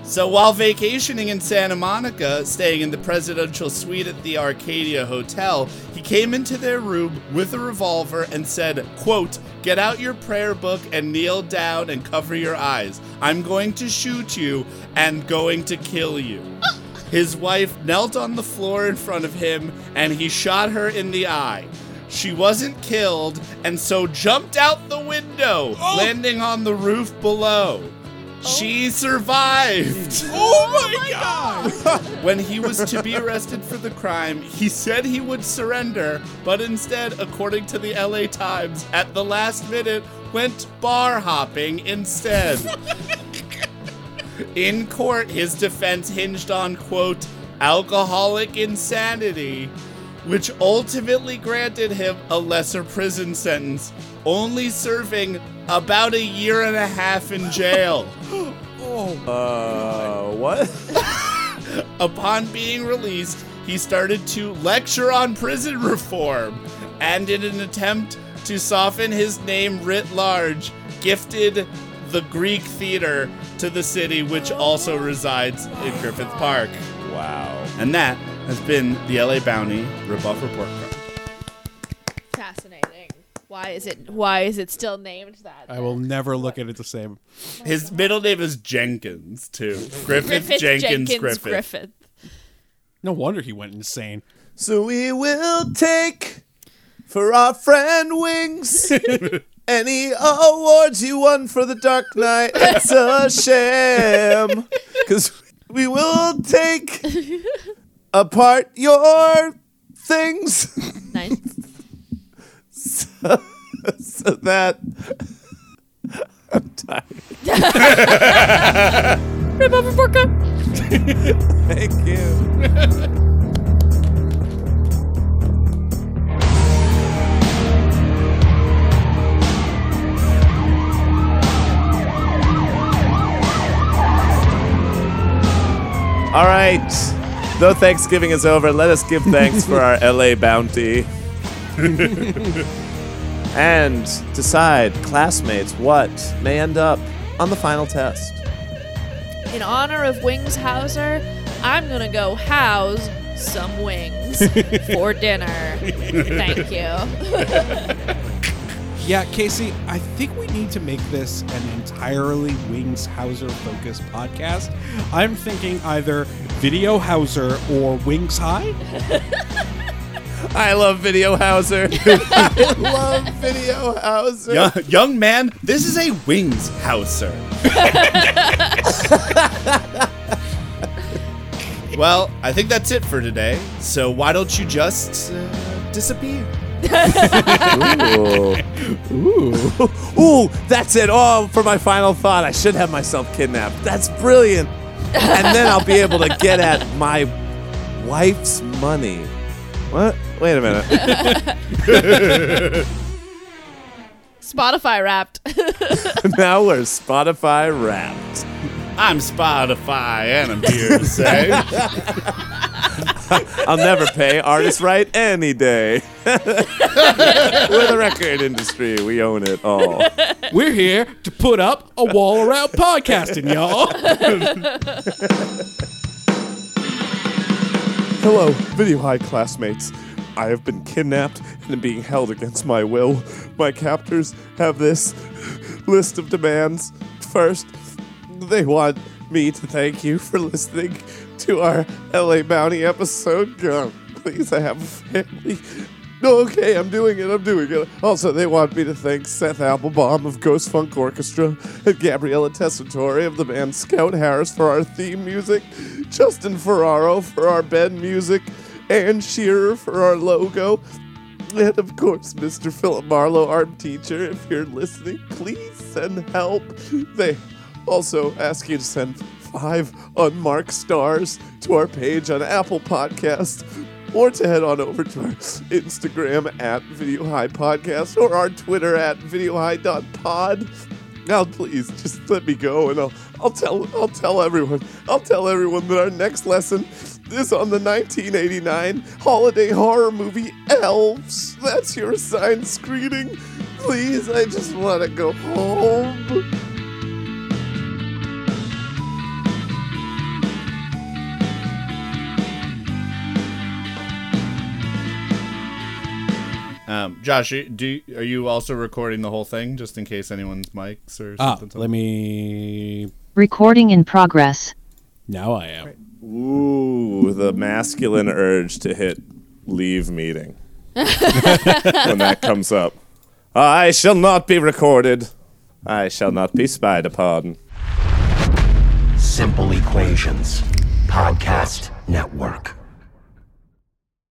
So while vacationing in Santa Monica, staying in the presidential suite at the Arcadia Hotel, he came into their room with a revolver and said, quote, Get out your prayer book and kneel down and cover your eyes. I'm going to shoot you and going to kill you. Uh, His wife knelt on the floor in front of him and he shot her in the eye. She wasn't killed and so jumped out the window, oh! landing on the roof below. Oh! She survived. Oh my god! when he was to be arrested for the crime, he said he would surrender, but instead, according to the LA Times, at the last minute went bar hopping instead. In court, his defense hinged on, quote, alcoholic insanity, which ultimately granted him a lesser prison sentence, only serving about a year and a half in jail. Oh, uh, what? Upon being released, he started to lecture on prison reform, and in an attempt to soften his name writ large, gifted the Greek theater to the city, which also resides in Griffith Park. Wow. And that has been the LA Bounty Rebuff Report Card. Fascinating. Why is it? Why is it still named that? I will never look at it the same. His middle name is Jenkins, too. Griffith, Griffith Jenkins, Jenkins Griffith. Griffith. No wonder he went insane. So we will take for our friend Wings any awards you won for the Dark Knight. It's a sham. Because we will take apart your things. Nice. so, so that I'm tired. Ripoff Report Card. Thank you. All right. Though Thanksgiving is over, let us give thanks for our LA bounty. and decide, classmates, what may end up on the final test. In honor of Wings Hauser, I'm gonna go house some wings for dinner. Thank you. Yeah, Casey, I think we need to make this an entirely Wings Hauser focused podcast. I'm thinking either Video Hauser or Wings High. I love Video Hauser. I love Video Hauser. Young, young man, this is a Wings Hauser. well, I think that's it for today. So why don't you just uh, disappear? Ooh. Ooh. Ooh, that's it. Oh, for my final thought, I should have myself kidnapped. That's brilliant. And then I'll be able to get at my wife's money. What? Wait a minute. Spotify wrapped. now we're Spotify wrapped. I'm Spotify, and I'm here to say. I'll never pay artist right any day. We're the record industry. We own it all. We're here to put up a wall around podcasting, y'all. Hello, Video High classmates. I have been kidnapped and am being held against my will. My captors have this list of demands. First, they want me to thank you for listening to our LA Bounty episode. God, please, I have a family. No, okay, I'm doing it. I'm doing it. Also, they want me to thank Seth Applebaum of Ghost Funk Orchestra and Gabriella Tessitore of the band Scout Harris for our theme music, Justin Ferraro for our bed music, Ann Shearer for our logo, and of course, Mr. Philip Marlowe, art teacher. If you're listening, please send help. They also ask you to send five unmarked stars to our page on Apple Podcast or to head on over to our Instagram at Video High Podcast or our Twitter at VideoHigh.pod. Now, please just let me go, and I'll I'll tell I'll tell everyone I'll tell everyone that our next lesson is on the 1989 holiday horror movie Elves. That's your assigned screening. Please, I just want to go home. Um, Josh, do are you also recording the whole thing just in case anyone's mics or Ah, something? let me. Recording in progress. Now I am. Ooh, the masculine urge to hit leave meeting when that comes up. I shall not be recorded. I shall not be spied upon. Simple Equations Podcast Network.